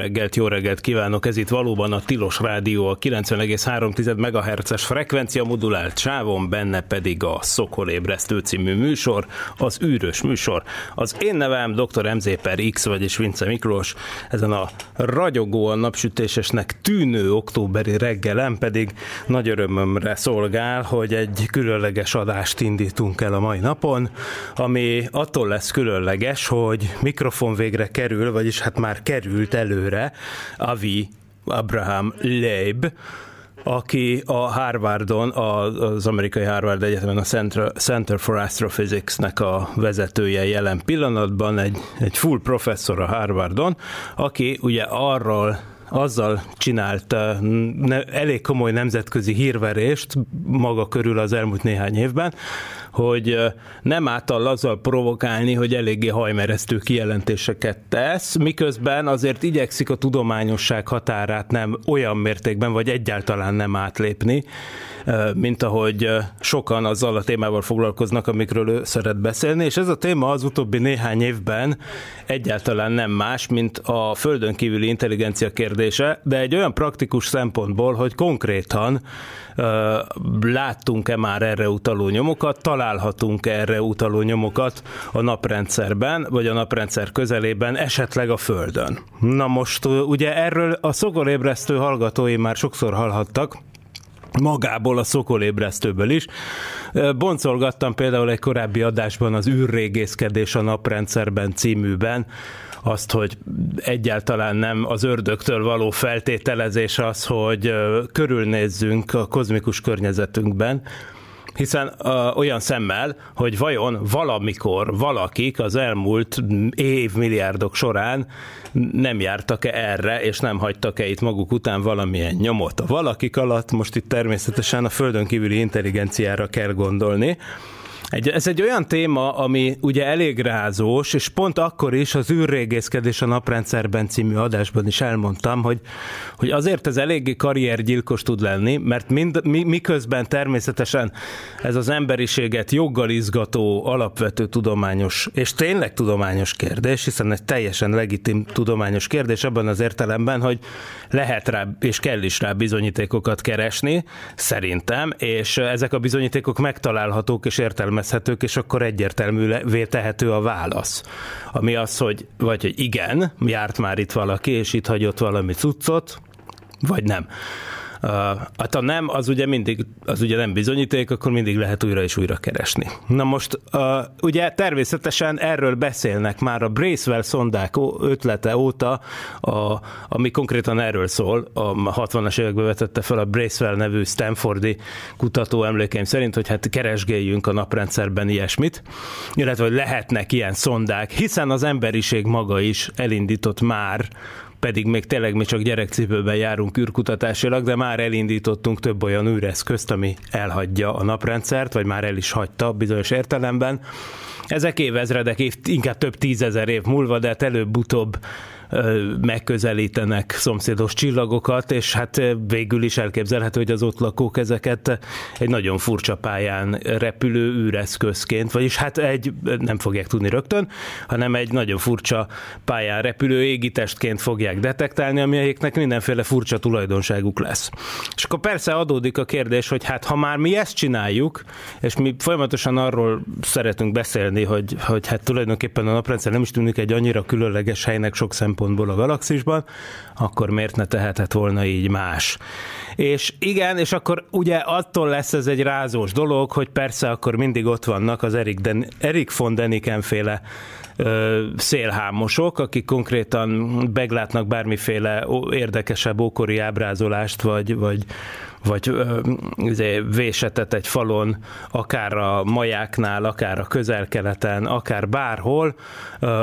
Reggelt, jó reggelt kívánok! Ez itt valóban a Tilos Rádió, a 90,3 MHz-es frekvencia modulált sávon, benne pedig a Szokolébresztő című műsor, az űrös műsor. Az én nevem dr. MZ per X, vagyis Vince Miklós, ezen a ragyogóan napsütésesnek tűnő októberi reggelen pedig nagy örömömre szolgál, hogy egy különleges adást indítunk el a mai napon, ami attól lesz különleges, hogy mikrofon végre kerül, vagyis hát már került előre Avi Abraham Leib, aki a Harvardon, az amerikai Harvard Egyetemen a Center, Center for Astrophysics-nek a vezetője jelen pillanatban, egy, egy full professzor a Harvardon, aki ugye arról azzal csinált elég komoly nemzetközi hírverést maga körül az elmúlt néhány évben, hogy nem által azzal provokálni, hogy eléggé hajmeresztő kijelentéseket tesz, miközben azért igyekszik a tudományosság határát nem olyan mértékben, vagy egyáltalán nem átlépni, mint ahogy sokan azzal a témával foglalkoznak, amikről ő szeret beszélni, és ez a téma az utóbbi néhány évben egyáltalán nem más, mint a földön kívüli intelligencia kérdése, de egy olyan praktikus szempontból, hogy konkrétan láttunk-e már erre utaló nyomokat, találhatunk -e erre utaló nyomokat a naprendszerben, vagy a naprendszer közelében, esetleg a Földön. Na most ugye erről a szokolébresztő hallgatói már sokszor hallhattak, magából a szokolébresztőből is. Boncolgattam például egy korábbi adásban az űrrégészkedés a naprendszerben címűben, azt, hogy egyáltalán nem az ördögtől való feltételezés az, hogy körülnézzünk a kozmikus környezetünkben, hiszen uh, olyan szemmel, hogy vajon valamikor valakik az elmúlt évmilliárdok során nem jártak-e erre, és nem hagytak-e itt maguk után valamilyen nyomot. A valakik alatt most itt természetesen a földön kívüli intelligenciára kell gondolni, egy, ez egy olyan téma, ami ugye elég rázós, és pont akkor is az űrrégészkedés a naprendszerben című adásban is elmondtam, hogy, hogy azért ez eléggé karriergyilkos tud lenni, mert mind, mi, miközben természetesen ez az emberiséget joggal izgató alapvető tudományos, és tényleg tudományos kérdés, hiszen egy teljesen legitim tudományos kérdés abban az értelemben, hogy lehet rá, és kell is rá bizonyítékokat keresni, szerintem, és ezek a bizonyítékok megtalálhatók és értelmezhetők értelmezhetők, és akkor egyértelművé tehető a válasz. Ami az, hogy vagy hogy igen, járt már itt valaki, és itt hagyott valami cuccot, vagy nem. Hát a nem, az ugye mindig, az ugye nem bizonyíték, akkor mindig lehet újra és újra keresni. Na most, ugye természetesen erről beszélnek már a Bracewell szondák ötlete óta, a, ami konkrétan erről szól, a 60-as években vetette fel a Bracewell nevű Stanfordi kutató emlékeim szerint, hogy hát keresgéljünk a naprendszerben ilyesmit, illetve hogy lehetnek ilyen szondák, hiszen az emberiség maga is elindított már pedig még tényleg mi csak gyerekcipőben járunk űrkutatásilag, de már elindítottunk több olyan űreszközt, ami elhagyja a naprendszert, vagy már el is hagyta bizonyos értelemben. Ezek évezredek, év, inkább több tízezer év múlva, de hát előbb-utóbb megközelítenek szomszédos csillagokat, és hát végül is elképzelhető, hogy az ott lakók ezeket egy nagyon furcsa pályán repülő űreszközként, vagyis hát egy, nem fogják tudni rögtön, hanem egy nagyon furcsa pályán repülő égitestként fogják detektálni, amiknek mindenféle furcsa tulajdonságuk lesz. És akkor persze adódik a kérdés, hogy hát ha már mi ezt csináljuk, és mi folyamatosan arról szeretünk beszélni, hogy, hogy hát tulajdonképpen a naprendszer nem is tűnik egy annyira különleges helynek sok szempontból, szempontból a galaxisban, akkor miért ne tehetett volna így más? És igen, és akkor ugye attól lesz ez egy rázós dolog, hogy persze akkor mindig ott vannak az Erik, Den- Erik von Deniken féle szélhámosok, akik konkrétan beglátnak bármiféle érdekesebb ókori ábrázolást, vagy, vagy, vagy izé, vésetet egy falon, akár a majáknál, akár a közel-keleten, akár bárhol,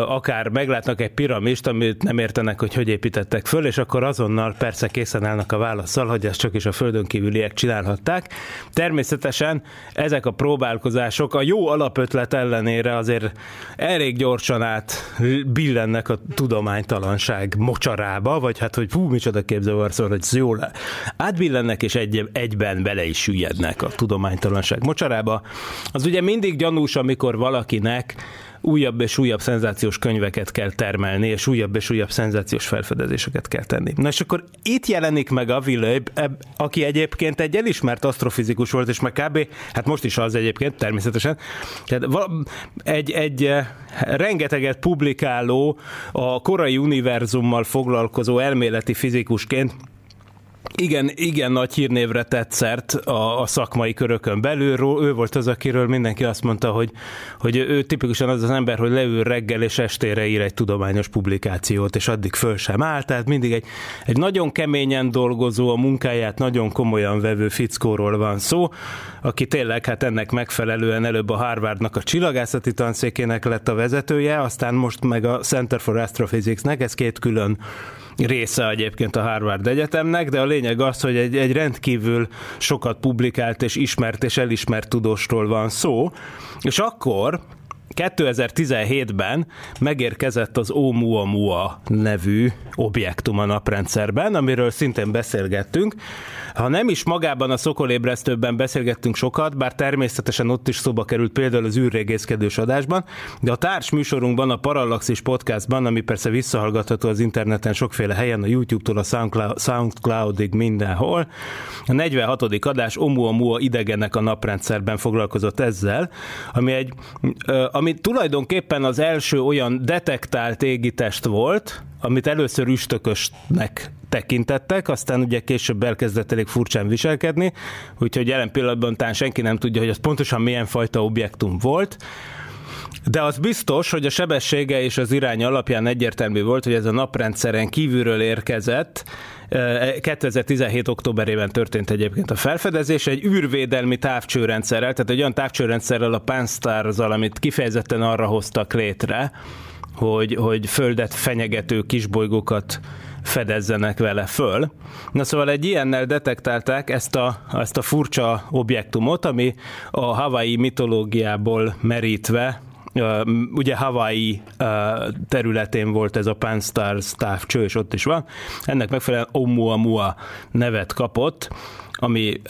akár meglátnak egy piramist, amit nem értenek, hogy hogy építettek föl, és akkor azonnal persze készen állnak a válaszsal, hogy ezt csak is a földön kívüliek csinálhatták. Természetesen ezek a próbálkozások a jó alapötlet ellenére azért elég gyorsan át billennek a tudománytalanság mocsarába, vagy hát, hogy hú, micsoda képzelőarszor, hogy jól átbillennek, és egy, egyben bele is süllyednek a tudománytalanság mocsarába. Az ugye mindig gyanús, amikor valakinek újabb és újabb szenzációs könyveket kell termelni, és újabb és újabb szenzációs felfedezéseket kell tenni. Na és akkor itt jelenik meg a Löb, aki egyébként egy elismert asztrofizikus volt, és meg kb. hát most is az egyébként, természetesen, tehát egy, egy eh, rengeteget publikáló, a korai univerzummal foglalkozó elméleti fizikusként, igen, igen nagy hírnévre tett a, a szakmai körökön belül. Ő volt az, akiről mindenki azt mondta, hogy, hogy ő tipikusan az az ember, hogy leül reggel és estére ír egy tudományos publikációt, és addig föl sem áll. Tehát mindig egy, egy nagyon keményen dolgozó, a munkáját nagyon komolyan vevő fickóról van szó, aki tényleg hát ennek megfelelően előbb a Harvardnak a csillagászati tanszékének lett a vezetője, aztán most meg a Center for Astrophysics-nek, ez két külön része egyébként a Harvard Egyetemnek, de a lényeg az, hogy egy, egy rendkívül sokat publikált és ismert és elismert tudósról van szó, és akkor 2017-ben megérkezett az Oumuamua nevű objektum a naprendszerben, amiről szintén beszélgettünk. Ha nem is magában a szokolébresztőben beszélgettünk sokat, bár természetesen ott is szóba került például az űrrégészkedős adásban, de a társ műsorunkban, a Parallaxis podcastban, ami persze visszahallgatható az interneten sokféle helyen, a YouTube-tól a SoundCloud, SoundCloudig mindenhol, a 46. adás Oumuamua idegenek a naprendszerben foglalkozott ezzel, ami egy ami tulajdonképpen az első olyan detektált égitest volt, amit először üstökösnek tekintettek, aztán ugye később elkezdett elég furcsán viselkedni, úgyhogy jelen pillanatban talán senki nem tudja, hogy az pontosan milyen fajta objektum volt. De az biztos, hogy a sebessége és az irány alapján egyértelmű volt, hogy ez a naprendszeren kívülről érkezett, 2017. októberében történt egyébként a felfedezés, egy űrvédelmi távcsőrendszerrel, tehát egy olyan távcsőrendszerrel a panstars amit kifejezetten arra hoztak létre, hogy, hogy földet fenyegető kisbolygókat fedezzenek vele föl. Na szóval egy ilyennel detektálták ezt a, ezt a furcsa objektumot, ami a Hawaii mitológiából merítve ugye Hawaii területén volt ez a Pan-Stars távcső, és ott is van. Ennek megfelelően Oumuamua nevet kapott, ami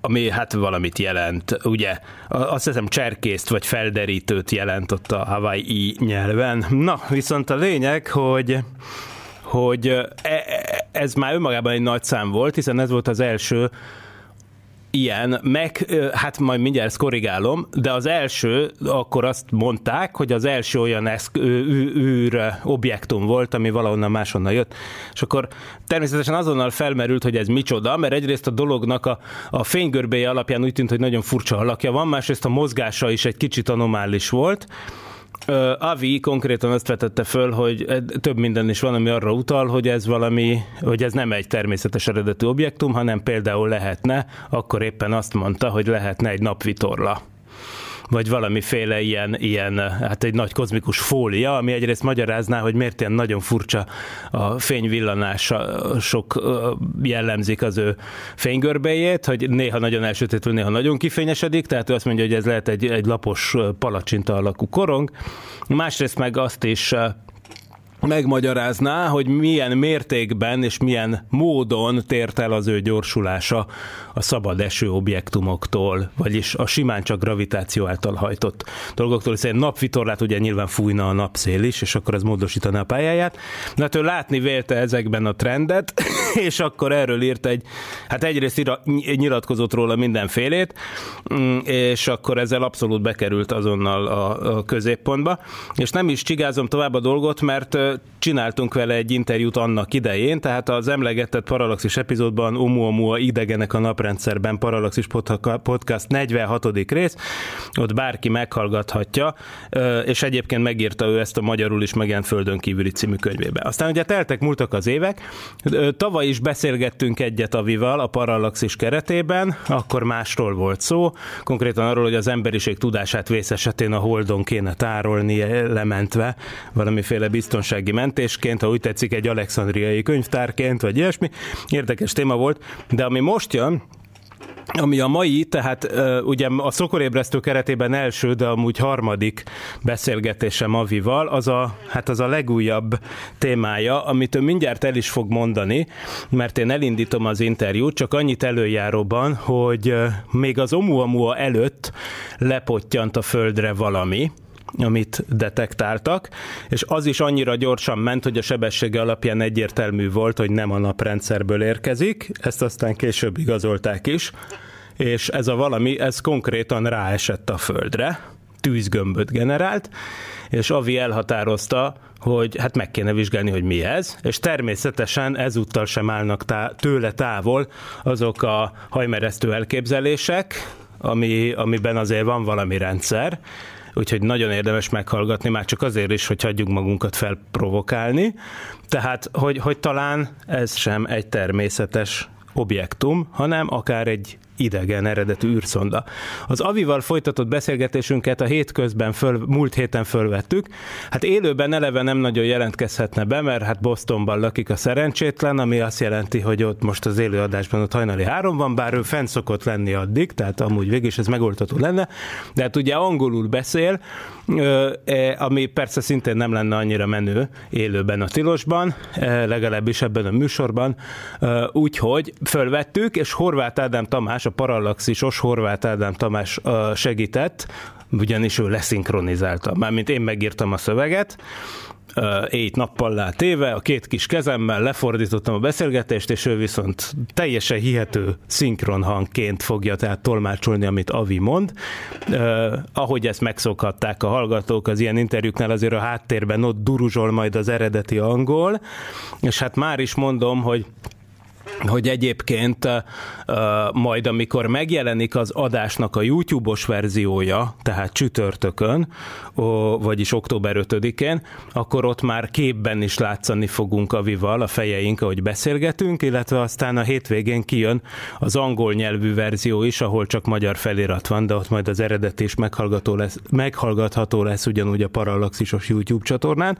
ami hát valamit jelent, ugye azt hiszem cserkészt vagy felderítőt jelent ott a Hawaii nyelven. Na, viszont a lényeg, hogy hogy e, e, ez már önmagában egy nagy szám volt, hiszen ez volt az első ilyen, meg, hát majd mindjárt ezt korrigálom, de az első, akkor azt mondták, hogy az első olyan eszk, űr objektum volt, ami valahonnan máshonnan jött. És akkor természetesen azonnal felmerült, hogy ez micsoda, mert egyrészt a dolognak a, a fénygörbéje alapján úgy tűnt, hogy nagyon furcsa alakja van, másrészt a mozgása is egy kicsit anomális volt, Avi konkrétan azt vetette föl, hogy több minden is van, ami arra utal, hogy ez valami, hogy ez nem egy természetes eredetű objektum, hanem például lehetne, akkor éppen azt mondta, hogy lehetne egy napvitorla vagy valamiféle ilyen, ilyen, hát egy nagy kozmikus fólia, ami egyrészt magyarázná, hogy miért ilyen nagyon furcsa a fényvillanása, sok jellemzik az ő fénygörbéjét, hogy néha nagyon elsötétül, néha nagyon kifényesedik, tehát ő azt mondja, hogy ez lehet egy, egy lapos palacsinta alakú korong. Másrészt meg azt is megmagyarázná, hogy milyen mértékben és milyen módon tért el az ő gyorsulása a szabad eső objektumoktól, vagyis a simán csak gravitáció által hajtott dolgoktól, hiszen napvitorlát ugye nyilván fújna a napszél is, és akkor ez módosítaná a pályáját. Na, hát ő látni vélte ezekben a trendet, és akkor erről írt egy, hát egyrészt ira, nyilatkozott róla mindenfélét, mm, és akkor ezzel abszolút bekerült azonnal a, a középpontba. És nem is csigázom tovább a dolgot, mert csináltunk vele egy interjút annak idején, tehát az emlegetett Parallaxis epizódban Oumuamua idegenek a naprendszerben Parallaxis Podcast 46. rész, ott bárki meghallgathatja, és egyébként megírta ő ezt a magyarul is megjelent Földön kívüli című könyvébe. Aztán ugye teltek, múltak az évek, tavaly is beszélgettünk egyet Avival a Parallaxis keretében, akkor másról volt szó, konkrétan arról, hogy az emberiség tudását vész esetén a Holdon kéne tárolni lementve, valamiféle biztonsági mentésként, ha úgy tetszik, egy alexandriai könyvtárként, vagy ilyesmi. Érdekes téma volt, de ami most jön, ami a mai, tehát ugye a szokorébresztő keretében első, de amúgy harmadik beszélgetésem Avival, az a, hát az a legújabb témája, amit ő mindjárt el is fog mondani, mert én elindítom az interjút, csak annyit előjáróban, hogy még az Oumuamua előtt lepottyant a földre valami, amit detektáltak, és az is annyira gyorsan ment, hogy a sebessége alapján egyértelmű volt, hogy nem a naprendszerből érkezik, ezt aztán később igazolták is, és ez a valami, ez konkrétan ráesett a földre, tűzgömböt generált, és Avi elhatározta, hogy hát meg kéne vizsgálni, hogy mi ez, és természetesen ezúttal sem állnak tá- tőle távol azok a hajmeresztő elképzelések, ami, amiben azért van valami rendszer, úgyhogy nagyon érdemes meghallgatni, már csak azért is, hogy hagyjuk magunkat felprovokálni. Tehát, hogy, hogy talán ez sem egy természetes objektum, hanem akár egy idegen eredetű űrszonda. Az Avival folytatott beszélgetésünket a hétközben föl, múlt héten fölvettük. Hát élőben eleve nem nagyon jelentkezhetne be, mert hát Bostonban lakik a szerencsétlen, ami azt jelenti, hogy ott most az élőadásban ott hajnali három van, bár ő fenn szokott lenni addig, tehát amúgy végig is ez megoldható lenne, de hát ugye angolul beszél, e, ami persze szintén nem lenne annyira menő élőben a tilosban, e, legalábbis ebben a műsorban, úgyhogy fölvettük, és Horváth Ádám Tamás, a Parallaxisos Horváth Ádám Tamás segített, ugyanis ő leszinkronizálta. Mármint én megírtam a szöveget, éjt nappal téve, a két kis kezemmel lefordítottam a beszélgetést, és ő viszont teljesen hihető szinkronhangként fogja tehát tolmácsolni, amit Avi mond. Ahogy ezt megszokhatták a hallgatók az ilyen interjúknál, azért a háttérben ott duruzsol majd az eredeti angol, és hát már is mondom, hogy hogy egyébként majd amikor megjelenik az adásnak a YouTube-os verziója, tehát csütörtökön, vagyis október 5-én, akkor ott már képben is látszani fogunk a Vival, a fejeink, ahogy beszélgetünk, illetve aztán a hétvégén kijön az angol nyelvű verzió is, ahol csak magyar felirat van, de ott majd az eredet is meghallgató lesz, meghallgatható lesz ugyanúgy a Parallaxisos YouTube csatornán.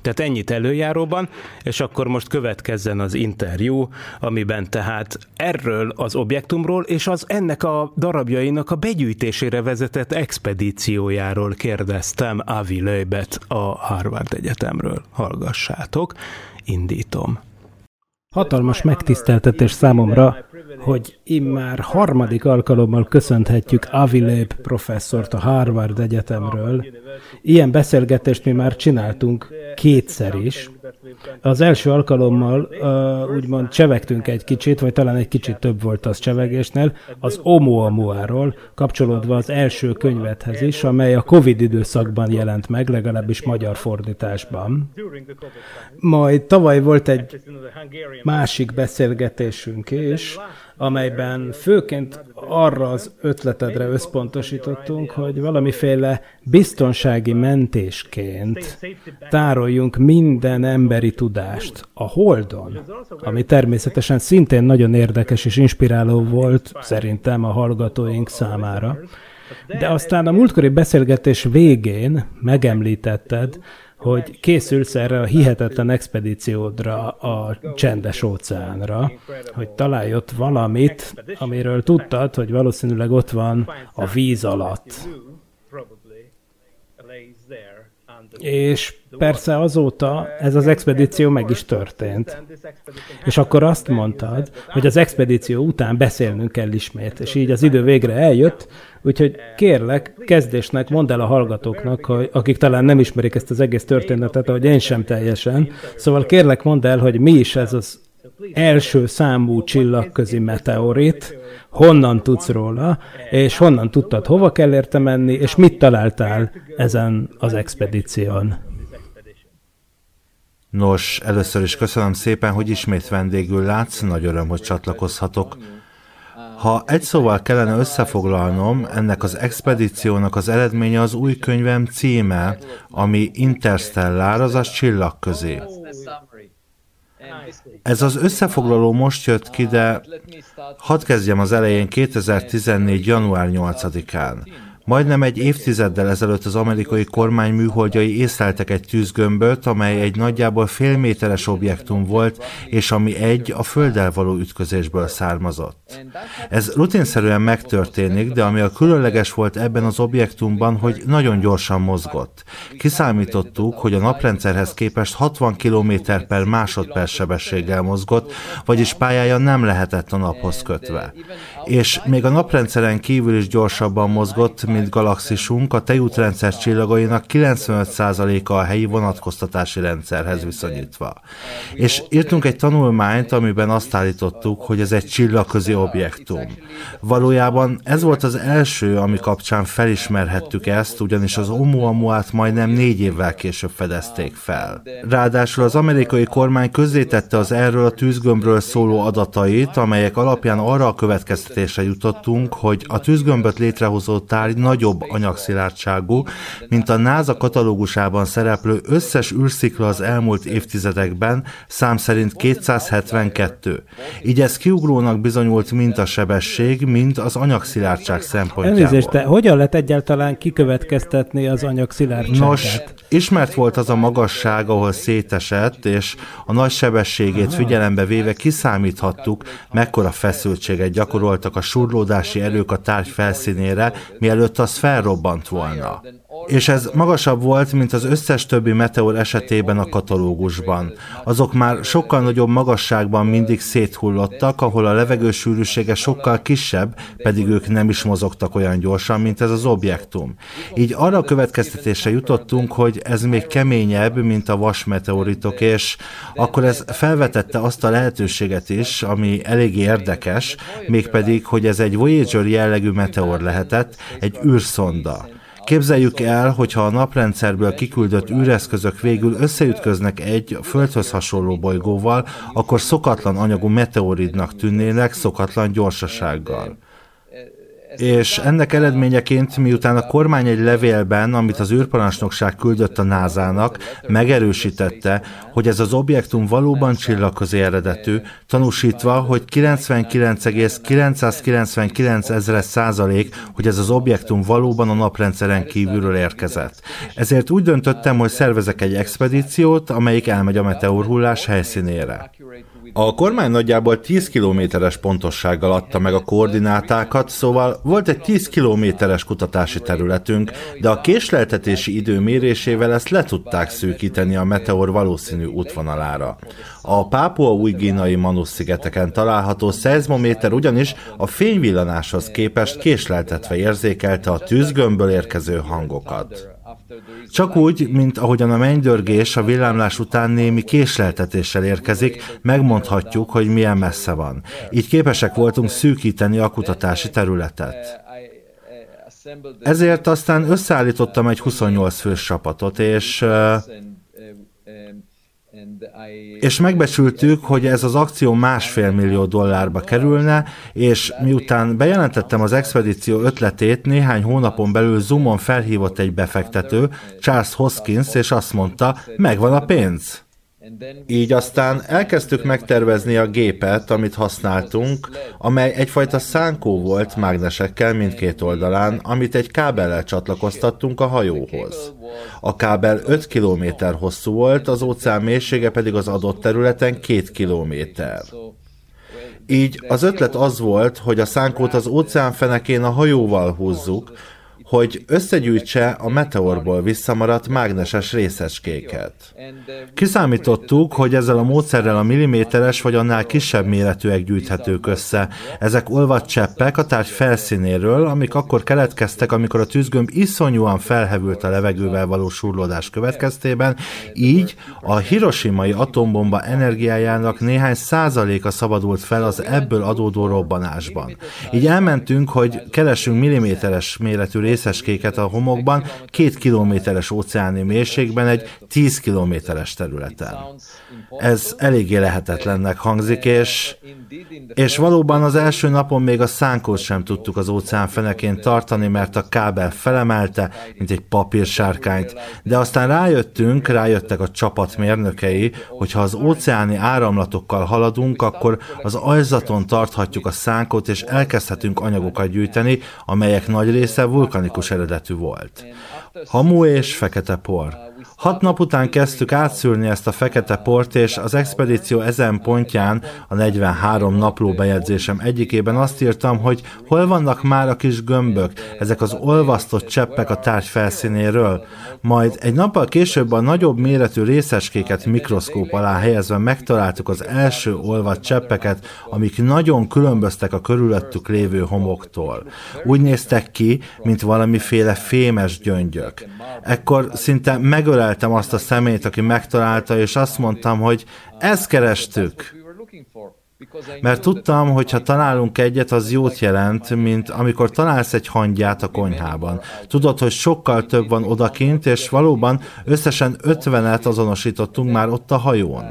Tehát ennyit előjáróban, és akkor most következzen az interjú, amiben tehát erről az objektumról és az ennek a darabjainak a begyűjtésére vezetett expedíciójáról kérdeztem Avi Leibet a Harvard Egyetemről. Hallgassátok, indítom. Hatalmas megtiszteltetés számomra, hogy immár harmadik alkalommal köszönhetjük Avi Leib professzort a Harvard Egyetemről. Ilyen beszélgetést mi már csináltunk kétszer is. Az első alkalommal uh, úgymond csevegtünk egy kicsit, vagy talán egy kicsit több volt az csevegésnél, az Oumuamua-ról, kapcsolódva az első könyvethez is, amely a Covid időszakban jelent meg, legalábbis magyar fordításban. Majd tavaly volt egy másik beszélgetésünk is, amelyben főként arra az ötletedre összpontosítottunk, hogy valamiféle biztonsági mentésként tároljunk minden emberi tudást a Holdon, ami természetesen szintén nagyon érdekes és inspiráló volt szerintem a hallgatóink számára. De aztán a múltkori beszélgetés végén megemlítetted, hogy készülsz erre a hihetetlen expedíciódra a csendes óceánra, hogy találj ott valamit, amiről tudtad, hogy valószínűleg ott van a víz alatt. És persze azóta ez az expedíció meg is történt. És akkor azt mondtad, hogy az expedíció után beszélnünk kell ismét, és így az idő végre eljött, úgyhogy kérlek, kezdésnek mondd el a hallgatóknak, hogy, akik talán nem ismerik ezt az egész történetet, ahogy én sem teljesen, szóval kérlek mondd el, hogy mi is ez az első számú csillagközi meteorit, honnan tudsz róla, és honnan tudtad, hova kell érte menni, és mit találtál ezen az expedíción. Nos, először is köszönöm szépen, hogy ismét vendégül látsz, nagy öröm, hogy csatlakozhatok. Ha egy szóval kellene összefoglalnom, ennek az expedíciónak az eredménye az új könyvem címe, ami Interstellár, azaz csillag közé. Ez az összefoglaló most jött ki, de hadd kezdjem az elején 2014. január 8-án. Majdnem egy évtizeddel ezelőtt az amerikai kormány műholdjai észleltek egy tűzgömböt, amely egy nagyjából félméteres objektum volt, és ami egy a földdel való ütközésből származott. Ez rutinszerűen megtörténik, de ami a különleges volt ebben az objektumban, hogy nagyon gyorsan mozgott. Kiszámítottuk, hogy a naprendszerhez képest 60 km per másodperc sebességgel mozgott, vagyis pályája nem lehetett a naphoz kötve. És még a naprendszeren kívül is gyorsabban mozgott, mint galaxisunk, a tejútrendszer csillagainak 95%-a a helyi vonatkoztatási rendszerhez viszonyítva. És írtunk egy tanulmányt, amiben azt állítottuk, hogy ez egy csillagközi objektum. Valójában ez volt az első, ami kapcsán felismerhettük ezt, ugyanis az Oumuamua-t majdnem négy évvel később fedezték fel. Ráadásul az amerikai kormány közzétette az erről a tűzgömbről szóló adatait, amelyek alapján arra a következtetésre jutottunk, hogy a tűzgömböt létrehozó tárgy nagyobb anyagszilárdságú, mint a NASA katalógusában szereplő összes űrszikla az elmúlt évtizedekben, szám szerint 272. Így ez kiugrónak bizonyult mind a sebesség, mind az anyagszilárdság szempontjából. Elnézést, de hogyan lehet egyáltalán kikövetkeztetni az anyagszilárdságát? Nos, ismert volt az a magasság, ahol szétesett, és a nagy sebességét figyelembe véve kiszámíthattuk, mekkora feszültséget gyakoroltak a surlódási erők a tárgy felszínére, mielőtt az felrobbant volna. És ez magasabb volt, mint az összes többi meteor esetében a katalógusban. Azok már sokkal nagyobb magasságban mindig széthullottak, ahol a levegő sűrűsége sokkal kisebb, pedig ők nem is mozogtak olyan gyorsan, mint ez az objektum. Így arra a következtetésre jutottunk, hogy ez még keményebb, mint a vasmeteoritok, és akkor ez felvetette azt a lehetőséget is, ami elég érdekes, mégpedig, hogy ez egy Voyager jellegű meteor lehetett, egy űrszonda. Képzeljük el, hogyha a naprendszerből kiküldött űreszközök végül összeütköznek egy földhöz hasonló bolygóval, akkor szokatlan anyagú meteoridnak tűnnének szokatlan gyorsasággal. És ennek eredményeként, miután a kormány egy levélben, amit az űrparancsnokság küldött a názának, megerősítette, hogy ez az objektum valóban csillagközi eredetű, tanúsítva, hogy 99,999 ezres százalék, hogy ez az objektum valóban a naprendszeren kívülről érkezett. Ezért úgy döntöttem, hogy szervezek egy expedíciót, amelyik elmegy a meteorhullás helyszínére. A kormány nagyjából 10 kilométeres pontossággal adta meg a koordinátákat, szóval volt egy 10 kilométeres kutatási területünk, de a késleltetési idő mérésével ezt le tudták szűkíteni a meteor valószínű útvonalára. A Pápua új gínai Manus-szigeteken található szeizmométer ugyanis a fényvillanáshoz képest késleltetve érzékelte a tűzgömbből érkező hangokat. Csak úgy, mint ahogyan a mennydörgés a villámlás után némi késleltetéssel érkezik, megmondhatjuk, hogy milyen messze van. Így képesek voltunk szűkíteni a kutatási területet. Ezért aztán összeállítottam egy 28 fős csapatot, és és megbecsültük, hogy ez az akció másfél millió dollárba kerülne, és miután bejelentettem az expedíció ötletét, néhány hónapon belül Zoomon felhívott egy befektető, Charles Hoskins, és azt mondta, megvan a pénz. Így aztán elkezdtük megtervezni a gépet, amit használtunk, amely egyfajta szánkó volt mágnesekkel mindkét oldalán, amit egy kábellel csatlakoztattunk a hajóhoz. A kábel 5 km hosszú volt, az óceán mélysége pedig az adott területen 2 km. Így az ötlet az volt, hogy a szánkót az óceán fenekén a hajóval húzzuk, hogy összegyűjtse a meteorból visszamaradt mágneses részecskéket. Kiszámítottuk, hogy ezzel a módszerrel a milliméteres vagy annál kisebb méretűek gyűjthetők össze. Ezek olvadt cseppek a tárgy felszínéről, amik akkor keletkeztek, amikor a tűzgömb iszonyúan felhevült a levegővel való surlódás következtében, így a hiroshimai atombomba energiájának néhány százaléka szabadult fel az ebből adódó robbanásban. Így elmentünk, hogy keresünk milliméteres méretű részecskéket a homokban két kilométeres óceáni mélységben egy 10 kilométeres területen. Ez eléggé lehetetlennek hangzik, és, és valóban az első napon még a szánkót sem tudtuk az óceán fenekén tartani, mert a kábel felemelte, mint egy papírsárkányt, de aztán rájöttünk, rájöttek a csapat mérnökei, hogy ha az óceáni áramlatokkal haladunk, akkor az ajzaton tarthatjuk a szánkot, és elkezdhetünk anyagokat gyűjteni, amelyek nagy része vulkanikus eredetű volt. Hamu és fekete por. Hat nap után kezdtük átszűrni ezt a fekete port, és az expedíció ezen pontján, a 43 napló bejegyzésem egyikében azt írtam, hogy hol vannak már a kis gömbök, ezek az olvasztott cseppek a tárgy felszínéről. Majd egy nappal később a nagyobb méretű részecskéket mikroszkóp alá helyezve megtaláltuk az első olvadt cseppeket, amik nagyon különböztek a körülöttük lévő homoktól. Úgy néztek ki, mint valamiféle fémes gyöngyök. Ekkor szinte megölelt megöleltem azt a szemét, aki megtalálta, és azt mondtam, hogy ezt kerestük. Mert tudtam, hogy ha találunk egyet, az jót jelent, mint amikor találsz egy hangyát a konyhában. Tudod, hogy sokkal több van odakint, és valóban összesen ötvenet azonosítottunk már ott a hajón.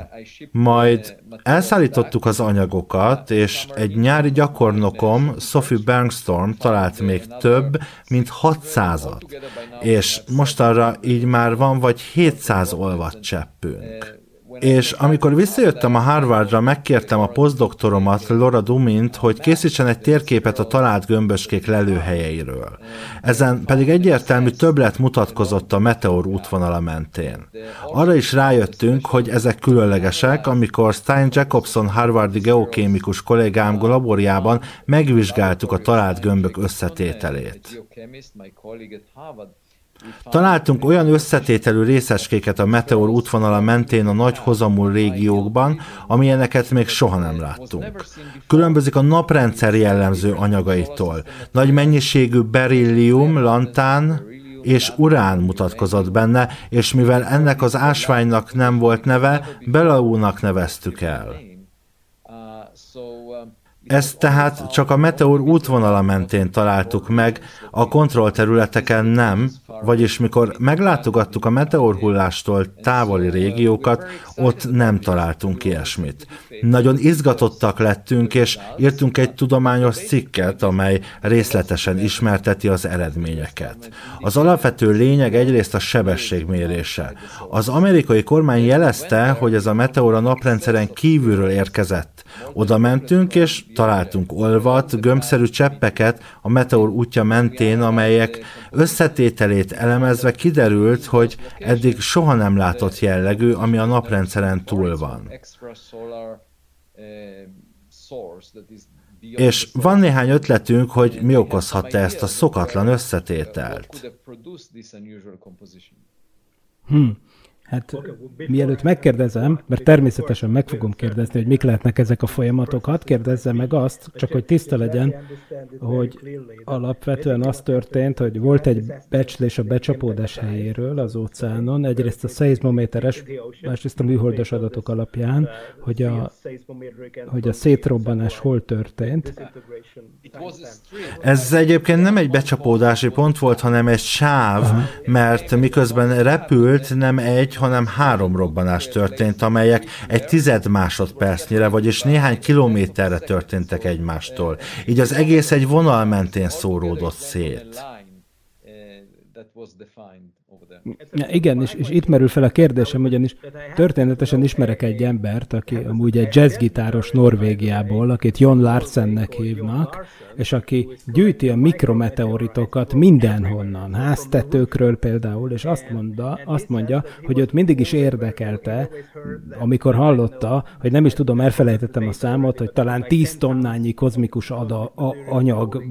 Majd elszállítottuk az anyagokat, és egy nyári gyakornokom, Sophie Bergstorm talált még több, mint 600-at. És mostanra így már van vagy 700 olvat cseppünk. És amikor visszajöttem a Harvardra, megkértem a posztdoktoromat, Laura Dumint, hogy készítsen egy térképet a talált gömböskék lelőhelyeiről. Ezen pedig egyértelmű többlet mutatkozott a meteor útvonala mentén. Arra is rájöttünk, hogy ezek különlegesek, amikor Stein Jacobson harvardi geokémikus kollégám laborjában megvizsgáltuk a talált gömbök összetételét. Találtunk olyan összetételű részecskéket a meteor útvonala mentén a nagy hozamú régiókban, amilyeneket még soha nem láttunk. Különbözik a naprendszer jellemző anyagaitól. Nagy mennyiségű berillium, lantán, és urán mutatkozott benne, és mivel ennek az ásványnak nem volt neve, Belaúnak neveztük el. Ezt tehát csak a meteor útvonala mentén találtuk meg, a kontrollterületeken nem, vagyis mikor meglátogattuk a meteorhullástól távoli régiókat, ott nem találtunk ilyesmit. Nagyon izgatottak lettünk, és írtunk egy tudományos cikket, amely részletesen ismerteti az eredményeket. Az alapvető lényeg egyrészt a sebességmérése. Az amerikai kormány jelezte, hogy ez a meteor a naprendszeren kívülről érkezett. Oda mentünk, és találtunk olvat, gömbszerű cseppeket a meteor útja mentén, amelyek összetételét elemezve kiderült, hogy eddig soha nem látott jellegű, ami a naprendszeren túl van. És van néhány ötletünk, hogy mi okozhatta ezt a szokatlan összetételt. Hm. Hát mielőtt megkérdezem, mert természetesen meg fogom kérdezni, hogy mik lehetnek ezek a folyamatok, hadd kérdezzem meg azt, csak hogy tiszta legyen, hogy alapvetően az történt, hogy volt egy becslés a becsapódás helyéről az óceánon, egyrészt a szeizmométeres, másrészt a műholdas adatok alapján, hogy a, hogy a szétrobbanás hol történt. Ez egyébként nem egy becsapódási pont volt, hanem egy sáv, mert miközben repült, nem egy, hanem három robbanás történt, amelyek egy tized másodpercnyire, vagyis néhány kilométerre történtek egymástól. Így az egész egy vonal mentén szóródott szét. Igen, és, és itt merül fel a kérdésem, ugyanis történetesen ismerek egy embert, aki amúgy egy jazzgitáros Norvégiából, akit Jon Larsennek hívnak, és aki gyűjti a mikrometeoritokat mindenhonnan, háztetőkről például, és azt, mondta, azt mondja, hogy őt mindig is érdekelte, amikor hallotta, hogy nem is tudom, elfelejtettem a számot, hogy talán 10 tonnányi kozmikus ada, a, anyag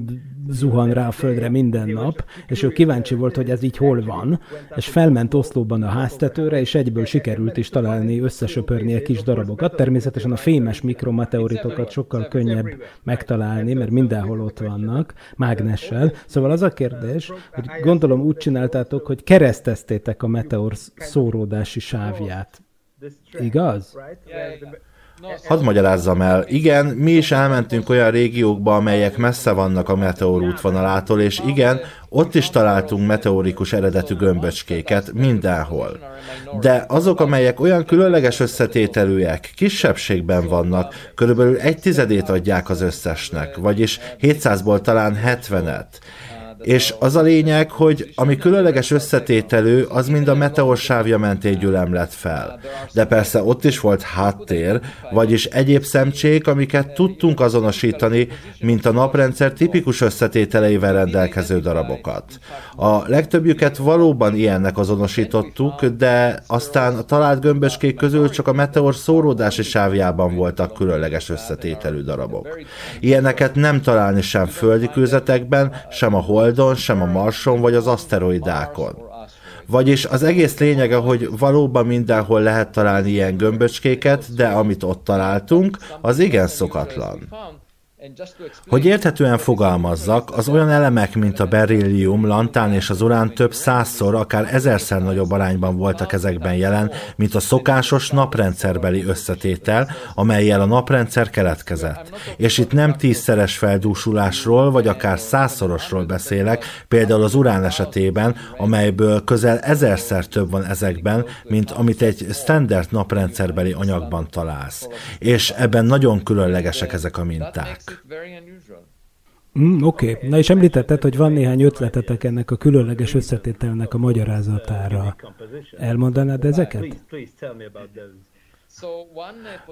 zuhan rá a földre minden nap, és ő kíváncsi volt, hogy ez így hol van, és felment Oszlóban a háztetőre, és egyből sikerült is találni, összesöpörni egy kis darabokat. Természetesen a fémes mikrometeoritokat sokkal könnyebb megtalálni, mert mindenhol ott vannak, mágnessel. Szóval az a kérdés, hogy gondolom úgy csináltátok, hogy kereszteztétek a meteor szóródási sávját. Igaz? Hadd magyarázzam el, igen, mi is elmentünk olyan régiókba, amelyek messze vannak a meteor útvonalától, és igen, ott is találtunk meteorikus eredetű gömböcskéket mindenhol. De azok, amelyek olyan különleges összetételűek, kisebbségben vannak, körülbelül egy tizedét adják az összesnek, vagyis 700-ból talán 70-et. És az a lényeg, hogy ami különleges összetételű, az mind a meteor sávja mentén gyülemlett fel. De persze ott is volt háttér, vagyis egyéb szemcsék, amiket tudtunk azonosítani, mint a naprendszer tipikus összetételeivel rendelkező darabokat. A legtöbbjüket valóban ilyennek azonosítottuk, de aztán a talált gömböskék közül csak a meteor szóródási sávjában voltak különleges összetételű darabok. Ilyeneket nem találni sem földi kőzetekben, sem a hold Holdon, sem a Marson vagy az aszteroidákon. Vagyis az egész lényege, hogy valóban mindenhol lehet találni ilyen gömböcskéket, de amit ott találtunk, az igen szokatlan. Hogy érthetően fogalmazzak, az olyan elemek, mint a berillium, lantán és az urán több százszor, akár ezerszer nagyobb arányban voltak ezekben jelen, mint a szokásos naprendszerbeli összetétel, amelyel a naprendszer keletkezett. És itt nem tízszeres feldúsulásról, vagy akár százszorosról beszélek, például az urán esetében, amelyből közel ezerszer több van ezekben, mint amit egy standard naprendszerbeli anyagban találsz. És ebben nagyon különlegesek ezek a minták. Mm, Oké, okay. na és említetted, hogy van néhány ötletetek ennek a különleges összetételnek a magyarázatára. Elmondanád ezeket?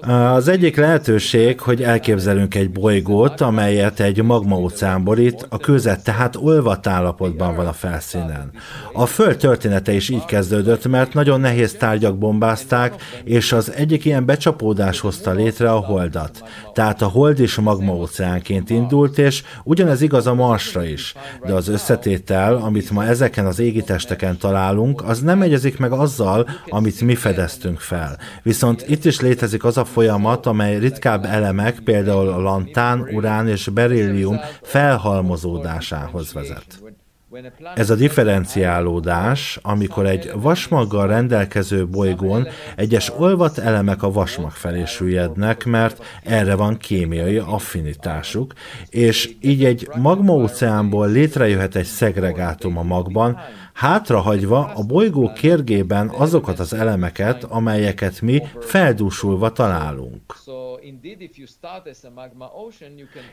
Az egyik lehetőség, hogy elképzelünk egy bolygót, amelyet egy magmaóceán borít, a kőzet tehát olvat állapotban van a felszínen. A Föld története is így kezdődött, mert nagyon nehéz tárgyak bombázták, és az egyik ilyen becsapódás hozta létre a Holdat. Tehát a Hold is magmaóceánként indult, és ugyanez igaz a Marsra is. De az összetétel, amit ma ezeken az égitesteken találunk, az nem egyezik meg azzal, amit mi fedeztünk fel. Viszont itt is létezik az a folyamat, amely ritkább elemek, például a lantán, urán és berillium felhalmozódásához vezet. Ez a differenciálódás, amikor egy vasmaggal rendelkező bolygón egyes olvat elemek a vasmag felé süllyednek, mert erre van kémiai affinitásuk, és így egy magmaóceánból létrejöhet egy szegregátum a magban, hátrahagyva a bolygó kérgében azokat az elemeket, amelyeket mi feldúsulva találunk.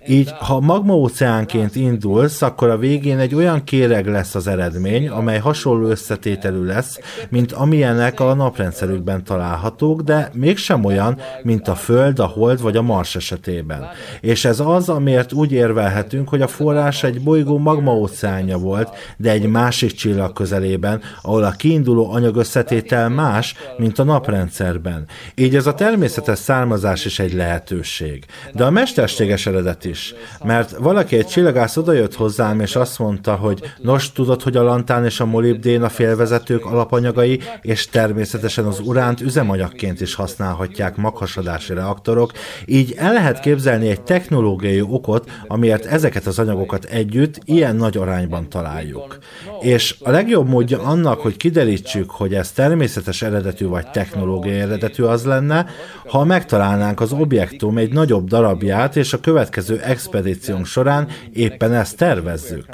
Így, ha magmaóceánként indulsz, akkor a végén egy olyan kéreg lesz az eredmény, amely hasonló összetételű lesz, mint amilyenek a naprendszerükben találhatók, de mégsem olyan, mint a Föld, a Hold vagy a Mars esetében. És ez az, amiért úgy érvelhetünk, hogy a forrás egy bolygó magmaóceánja volt, de egy másik csillag közelében, ahol a kiinduló anyagösszetétel más, mint a naprendszerben. Így ez a természetes származás is egy lehetőség. De a mesterséges eredet is. Mert valaki egy csillagász odajött hozzám, és azt mondta, hogy nos, tudod, hogy a lantán és a molibdén a félvezetők alapanyagai, és természetesen az uránt üzemanyagként is használhatják maghasadási reaktorok, így el lehet képzelni egy technológiai okot, amiért ezeket az anyagokat együtt ilyen nagy arányban találjuk. És a legjobb módja annak, hogy kiderítsük, hogy ez természetes eredetű vagy technológiai eredetű az lenne, ha megtalálnánk az objektum egy nagyobb darabját, és a következő expedíciónk során éppen ezt tervezzük.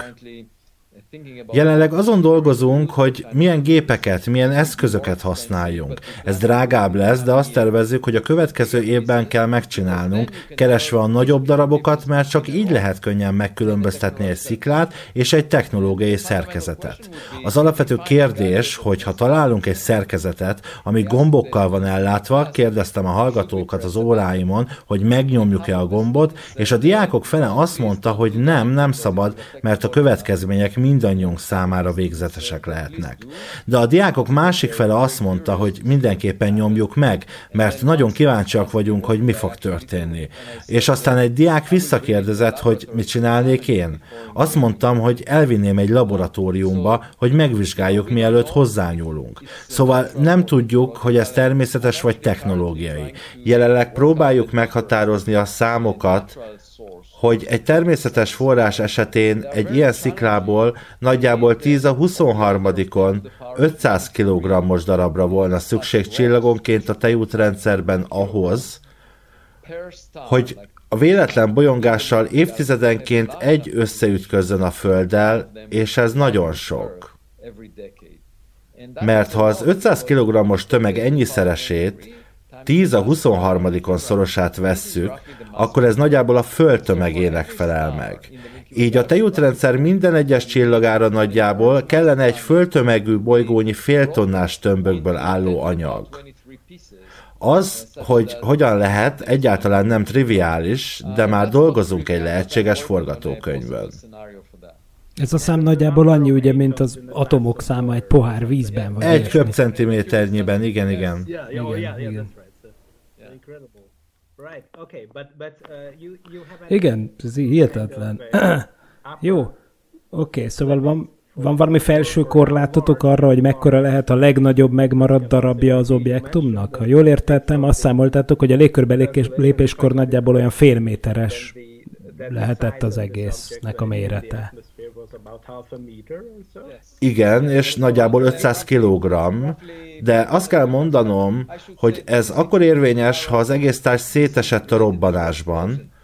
Jelenleg azon dolgozunk, hogy milyen gépeket, milyen eszközöket használjunk. Ez drágább lesz, de azt tervezzük, hogy a következő évben kell megcsinálnunk, keresve a nagyobb darabokat, mert csak így lehet könnyen megkülönböztetni egy sziklát és egy technológiai szerkezetet. Az alapvető kérdés, hogy ha találunk egy szerkezetet, ami gombokkal van ellátva, kérdeztem a hallgatókat az óráimon, hogy megnyomjuk-e a gombot, és a diákok fele azt mondta, hogy nem, nem szabad, mert a következmények mind mindannyiunk számára végzetesek lehetnek. De a diákok másik fele azt mondta, hogy mindenképpen nyomjuk meg, mert nagyon kíváncsiak vagyunk, hogy mi fog történni. És aztán egy diák visszakérdezett, hogy mit csinálnék én. Azt mondtam, hogy elvinném egy laboratóriumba, hogy megvizsgáljuk, mielőtt hozzányúlunk. Szóval nem tudjuk, hogy ez természetes vagy technológiai. Jelenleg próbáljuk meghatározni a számokat, hogy egy természetes forrás esetén egy ilyen sziklából nagyjából 10 a 23-on 500 kg-os darabra volna szükség csillagonként a tejútrendszerben ahhoz, hogy a véletlen bolyongással évtizedenként egy összeütközzön a Földdel, és ez nagyon sok. Mert ha az 500 kg-os tömeg ennyiszeresét 10 a 23. szorosát vesszük, akkor ez nagyjából a Föld tömegének felel meg. Így a tejútrendszer minden egyes csillagára nagyjából kellene egy földtömegű bolygónyi féltonnás tömbökből álló anyag. Az, hogy hogyan lehet, egyáltalán nem triviális, de már dolgozunk egy lehetséges forgatókönyvön. Ez a szám nagyjából annyi, ugye, mint az atomok száma egy pohár vízben. Vagy egy köbcentiméternyiben, igen, igen. igen, igen. Igen, ez hihetetlen. Jó, oké, okay, szóval van, van valami felső korlátotok arra, hogy mekkora lehet a legnagyobb megmaradt darabja az objektumnak? Ha jól értettem, azt számoltátok, hogy a légkörbe lépéskor nagyjából olyan félméteres lehetett az egésznek a mérete. Igen, és nagyjából 500 kg, de azt kell mondanom, hogy ez akkor érvényes, ha az egész társ szétesett a robbanásban,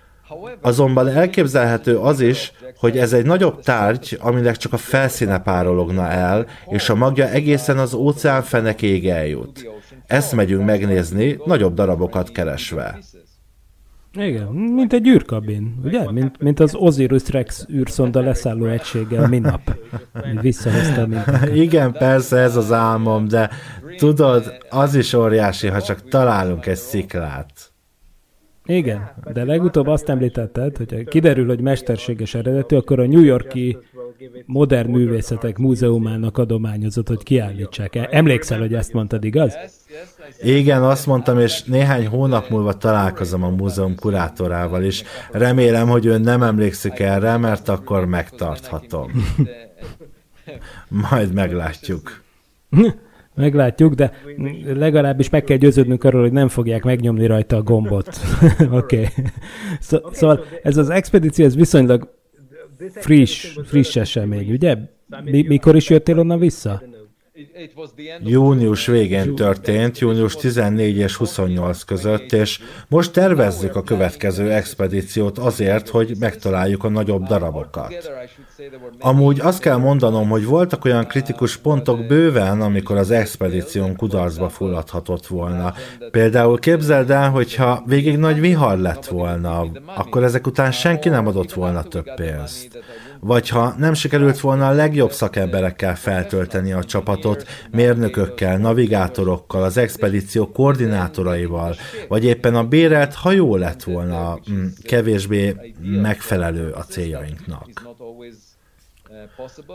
Azonban elképzelhető az is, hogy ez egy nagyobb tárgy, aminek csak a felszíne párologna el, és a magja egészen az óceán fenekéig eljut. Ezt megyünk megnézni, nagyobb darabokat keresve. Igen, mint egy űrkabin, ugye? Mint, mint az Osiris Rex űrszonda leszálló egységgel minap. Visszahozta minket. Igen, persze ez az álmom, de tudod, az is óriási, ha csak találunk egy sziklát. Igen, de legutóbb azt említetted, hogy kiderül, hogy mesterséges eredetű, akkor a New Yorki Modern Művészetek Múzeumának adományozott, hogy kiállítsák. Emlékszel, hogy ezt mondtad, igaz? Igen, azt mondtam, és néhány hónap múlva találkozom a múzeum kurátorával is. Remélem, hogy ő nem emlékszik erre, mert akkor megtarthatom. Majd meglátjuk. Meglátjuk, de legalábbis meg kell győződnünk arról, hogy nem fogják megnyomni rajta a gombot. Oké. okay. Szóval ez az expedíció, ez viszonylag friss, friss esemény, ugye? Mikor is jöttél onnan vissza? Június végén történt, június 14 és 28 között, és most tervezzük a következő expedíciót azért, hogy megtaláljuk a nagyobb darabokat. Amúgy azt kell mondanom, hogy voltak olyan kritikus pontok bőven, amikor az expedíción kudarcba fulladhatott volna. Például képzeld el, hogyha végig nagy vihar lett volna, akkor ezek után senki nem adott volna több pénzt vagy ha nem sikerült volna a legjobb szakemberekkel feltölteni a csapatot, mérnökökkel, navigátorokkal, az expedíció koordinátoraival, vagy éppen a bérelt hajó lett volna mm, kevésbé megfelelő a céljainknak.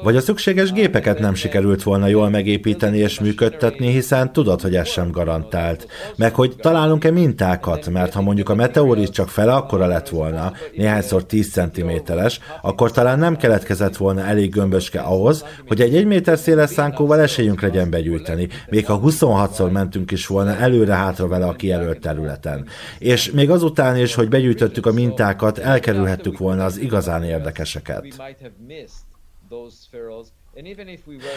Vagy a szükséges gépeket nem sikerült volna jól megépíteni és működtetni, hiszen tudod, hogy ez sem garantált. Meg hogy találunk-e mintákat, mert ha mondjuk a meteorit csak fele akkora lett volna, néhányszor 10 cm-es, akkor talán nem keletkezett volna elég gömböske ahhoz, hogy egy 1 méter széles szánkóval esélyünk legyen begyűjteni, még ha 26-szor mentünk is volna előre-hátra vele a kijelölt területen. És még azután is, hogy begyűjtöttük a mintákat, elkerülhettük volna az igazán érdekeseket. those pharaohs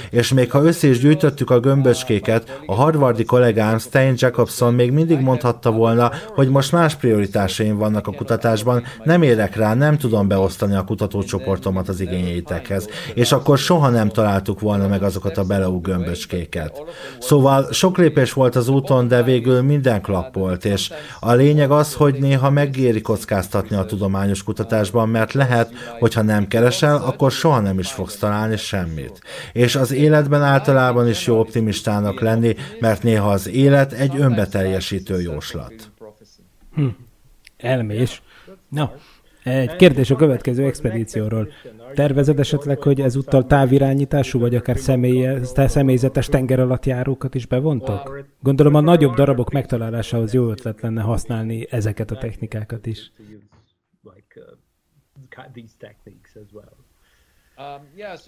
És még ha össze is gyűjtöttük a gömböcskéket, a harvardi kollégám Stein Jacobson még mindig mondhatta volna, hogy most más prioritásaim vannak a kutatásban, nem érek rá, nem tudom beosztani a kutatócsoportomat az igényeitekhez, és akkor soha nem találtuk volna meg azokat a beleú gömböcskéket. Szóval sok lépés volt az úton, de végül minden klappolt, és a lényeg az, hogy néha megéri kockáztatni a tudományos kutatásban, mert lehet, hogy ha nem keresel, akkor soha nem is fogsz találni semmit valamit. És az életben általában is jó optimistának lenni, mert néha az élet egy önbeteljesítő jóslat. Hm. Elmés. Na, egy kérdés a következő expedícióról. Tervezed esetleg, hogy ezúttal távirányítású, vagy akár személyzetes tengeralattjárókat is bevontok? Gondolom a nagyobb darabok megtalálásához jó ötlet lenne használni ezeket a technikákat is.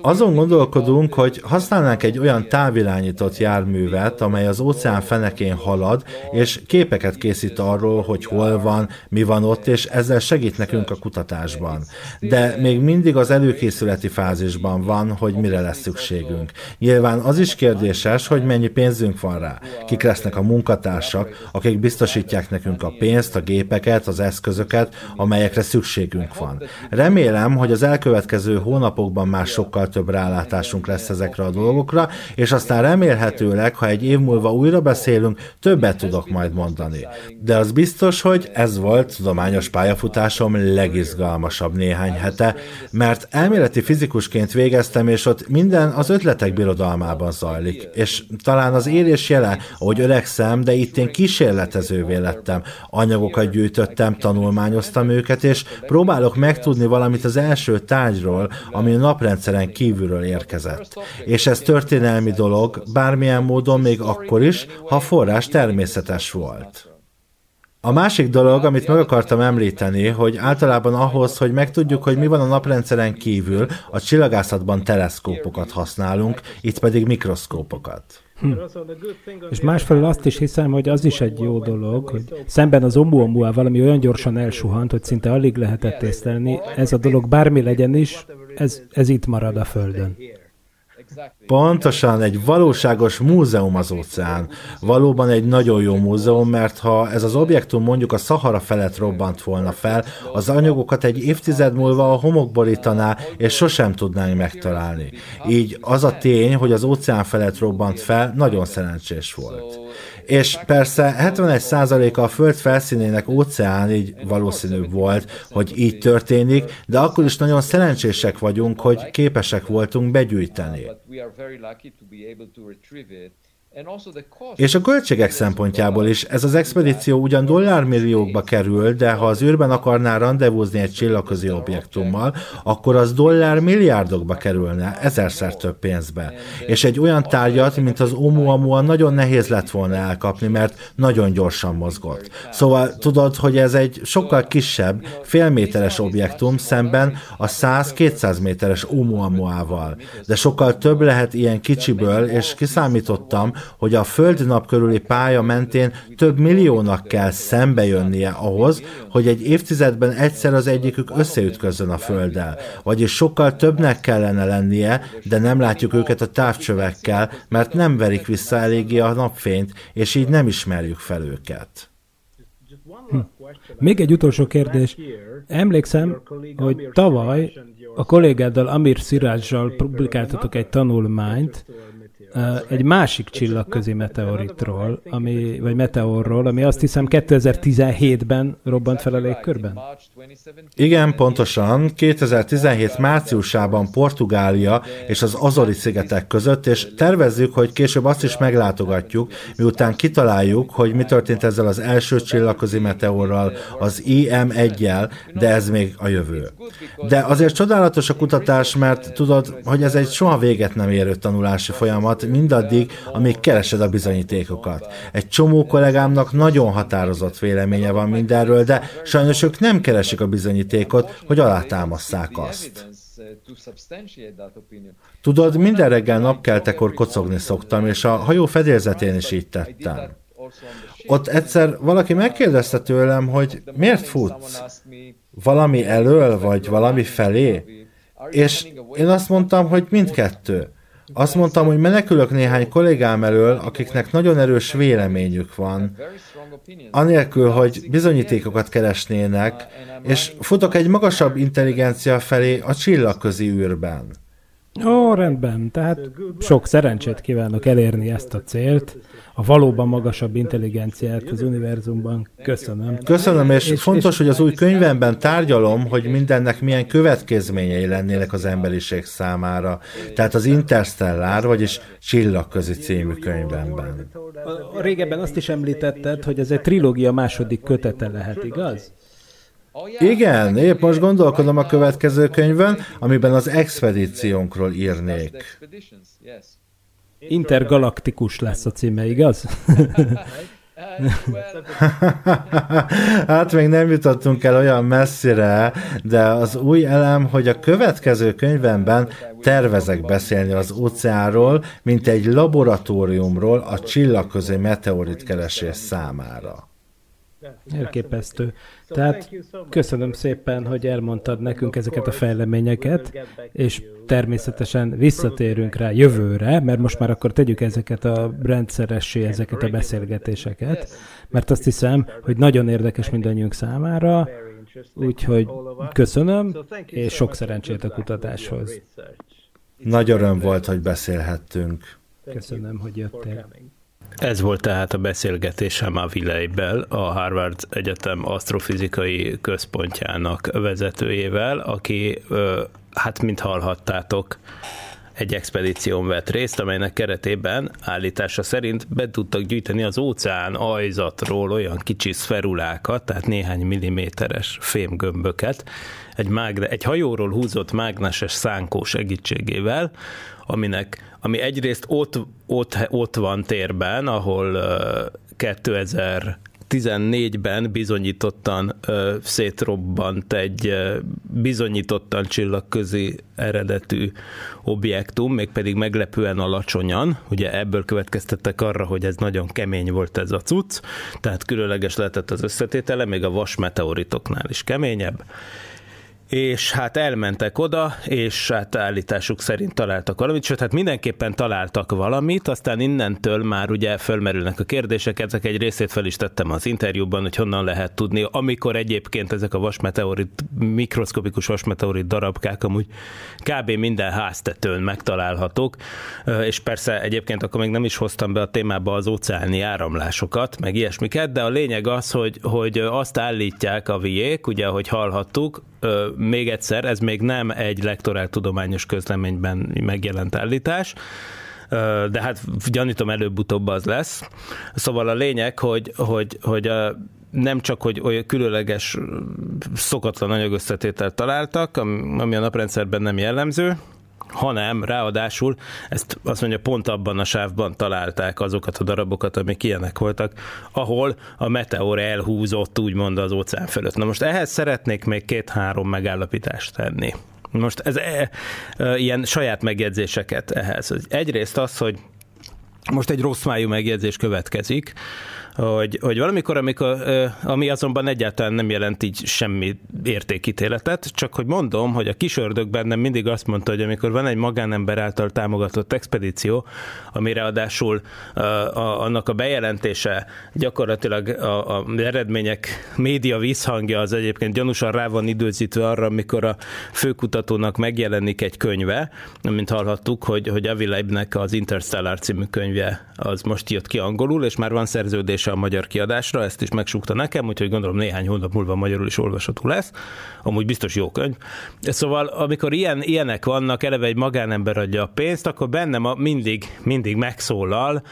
Azon gondolkodunk, hogy használnánk egy olyan távirányított járművet, amely az óceán fenekén halad, és képeket készít arról, hogy hol van, mi van ott, és ezzel segít nekünk a kutatásban. De még mindig az előkészületi fázisban van, hogy mire lesz szükségünk. Nyilván az is kérdéses, hogy mennyi pénzünk van rá. Kik lesznek a munkatársak, akik biztosítják nekünk a pénzt, a gépeket, az eszközöket, amelyekre szükségünk van. Remélem, hogy az elkövetkező hónapokban hónapban már sokkal több rálátásunk lesz ezekre a dolgokra, és aztán remélhetőleg, ha egy év múlva újra beszélünk, többet tudok majd mondani. De az biztos, hogy ez volt tudományos pályafutásom legizgalmasabb néhány hete, mert elméleti fizikusként végeztem, és ott minden az ötletek birodalmában zajlik. És talán az érés jele, ahogy öregszem, de itt én kísérletezővé lettem. Anyagokat gyűjtöttem, tanulmányoztam őket, és próbálok megtudni valamit az első tárgyról, ami a naprendszeren kívülről érkezett. És ez történelmi dolog, bármilyen módon még akkor is, ha forrás természetes volt. A másik dolog, amit meg akartam említeni, hogy általában ahhoz, hogy megtudjuk, hogy mi van a naprendszeren kívül, a csillagászatban teleszkópokat használunk, itt pedig mikroszkópokat. Hm. És másfelől azt is hiszem, hogy az is egy jó dolog, hogy szemben az oumuamua valami olyan gyorsan elsuhant, hogy szinte alig lehetett észlelni, ez a dolog bármi legyen is, ez, ez itt marad a Földön. Pontosan, egy valóságos múzeum az óceán. Valóban egy nagyon jó múzeum, mert ha ez az objektum mondjuk a Szahara felett robbant volna fel, az anyagokat egy évtized múlva a homok borítaná, és sosem tudnánk megtalálni. Így az a tény, hogy az óceán felett robbant fel, nagyon szerencsés volt. És persze 71%-a a Föld felszínének óceán, így valószínűbb volt, hogy így történik, de akkor is nagyon szerencsések vagyunk, hogy képesek voltunk begyűjteni. És a költségek szempontjából is ez az expedíció ugyan dollármilliókba kerül, de ha az űrben akarná rendezvúzni egy csillagközi objektummal, akkor az dollár milliárdokba kerülne, ezerszer több pénzbe. És egy olyan tárgyat, mint az Oumuamua nagyon nehéz lett volna elkapni, mert nagyon gyorsan mozgott. Szóval tudod, hogy ez egy sokkal kisebb, félméteres objektum szemben a 100-200 méteres Oumuamua-val. De sokkal több lehet ilyen kicsiből, és kiszámítottam, hogy a Föld-nap körüli pálya mentén több milliónak kell szembejönnie ahhoz, hogy egy évtizedben egyszer az egyikük összeütközön a Földdel. Vagyis sokkal többnek kellene lennie, de nem látjuk őket a távcsövekkel, mert nem verik vissza eléggé a napfényt, és így nem ismerjük fel őket. Hm. Még egy utolsó kérdés. Emlékszem, hogy tavaly a kollégáddal Amir Szirázzsal publikáltatok egy tanulmányt, egy másik csillagközi meteoritról, ami, vagy meteorról, ami azt hiszem 2017-ben robbant fel a légkörben? Igen, pontosan. 2017 márciusában Portugália és az Azori szigetek között, és tervezzük, hogy később azt is meglátogatjuk, miután kitaláljuk, hogy mi történt ezzel az első csillagközi meteorral, az IM-1-jel, de ez még a jövő. De azért csodálatos a kutatás, mert tudod, hogy ez egy soha véget nem érő tanulási folyamat, mindaddig, amíg keresed a bizonyítékokat. Egy csomó kollégámnak nagyon határozott véleménye van mindenről, de sajnos ők nem keresik a bizonyítékot, hogy alátámasszák azt. Tudod, minden reggel napkeltekor kocogni szoktam, és a hajó fedélzetén is így tettem. Ott egyszer valaki megkérdezte tőlem, hogy miért futsz? Valami elől, vagy valami felé? És én azt mondtam, hogy mindkettő. Azt mondtam, hogy menekülök néhány kollégám elől, akiknek nagyon erős véleményük van, anélkül, hogy bizonyítékokat keresnének, és futok egy magasabb intelligencia felé a csillagközi űrben. Ó, rendben. Tehát sok szerencsét kívánok elérni ezt a célt, a valóban magasabb intelligenciát az univerzumban. Köszönöm. Köszönöm, és, és fontos, és, hogy az új könyvemben tárgyalom, hogy mindennek milyen következményei lennének az emberiség számára. Tehát az Interstellár, vagyis Csillagközi című könyvemben. A, régebben azt is említetted, hogy ez egy trilógia második kötete lehet, igaz? Igen, épp most gondolkodom a következő könyvön, amiben az expedíciónkról írnék. Intergalaktikus lesz a címe, igaz? hát még nem jutottunk el olyan messzire, de az új elem, hogy a következő könyvemben tervezek beszélni az óceánról, mint egy laboratóriumról a csillagközi meteoritkeresés számára. Elképesztő. Tehát köszönöm szépen, hogy elmondtad nekünk ezeket a fejleményeket, és természetesen visszatérünk rá jövőre, mert most már akkor tegyük ezeket a rendszeressé, ezeket a beszélgetéseket, mert azt hiszem, hogy nagyon érdekes mindannyiunk számára, úgyhogy köszönöm, és sok szerencsét a kutatáshoz. Nagy öröm volt, hogy beszélhettünk. Köszönöm, hogy jöttél. Ez volt tehát a beszélgetésem a Vilejbel, a Harvard Egyetem asztrofizikai központjának vezetőjével, aki, hát mint hallhattátok, egy expedíción vett részt, amelynek keretében állítása szerint be tudtak gyűjteni az óceán ajzatról olyan kicsi szferulákat, tehát néhány milliméteres fémgömböket, egy, mágne, egy hajóról húzott mágneses szánkó segítségével, aminek, ami egyrészt ott, ott, ott van térben, ahol 2000 2014-ben bizonyítottan szétrobbant egy bizonyítottan csillagközi eredetű objektum, mégpedig meglepően alacsonyan. Ugye ebből következtettek arra, hogy ez nagyon kemény volt ez a cucc, tehát különleges lehetett az összetétele, még a vas meteoritoknál is keményebb és hát elmentek oda, és hát állításuk szerint találtak valamit, sőt, hát mindenképpen találtak valamit, aztán innentől már ugye fölmerülnek a kérdések, ezek egy részét fel is tettem az interjúban, hogy honnan lehet tudni, amikor egyébként ezek a vasmeteorit, mikroszkopikus vasmeteorit darabkák amúgy kb. minden háztetőn megtalálhatók, és persze egyébként akkor még nem is hoztam be a témába az óceáni áramlásokat, meg ilyesmiket, de a lényeg az, hogy, hogy azt állítják a viék, ugye, ahogy hallhattuk, még egyszer, ez még nem egy lektorál tudományos közleményben megjelent állítás, de hát gyanítom előbb-utóbb az lesz. Szóval a lényeg, hogy, hogy, hogy a, nem csak, hogy olyan különleges, szokatlan anyagösszetételt találtak, ami a naprendszerben nem jellemző, hanem ráadásul ezt azt mondja, pont abban a sávban találták azokat a darabokat, amik ilyenek voltak, ahol a meteor elhúzott úgymond az óceán fölött. Na most ehhez szeretnék még két-három megállapítást tenni. Most ez e, e, ilyen saját megjegyzéseket ehhez. Egyrészt az, hogy most egy rossz májú megjegyzés következik, hogy, hogy valamikor, amikor, ami azonban egyáltalán nem jelent így semmi értékítéletet, csak hogy mondom, hogy a kisördög bennem mindig azt mondta, hogy amikor van egy magánember által támogatott expedíció, ami ráadásul a, a, annak a bejelentése gyakorlatilag a, a eredmények média visszhangja az egyébként gyanúsan rá van időzítve arra, amikor a főkutatónak megjelenik egy könyve, mint hallhattuk, hogy, hogy Avi Leibnek az Interstellar című könyve az most jött ki angolul, és már van szerződés készítése a magyar kiadásra, ezt is megsúgta nekem, úgyhogy gondolom néhány hónap múlva magyarul is olvasható lesz. Amúgy biztos jó könyv. Szóval amikor ilyen, ilyenek vannak, eleve egy magánember adja a pénzt, akkor bennem a, mindig, mindig megszólal,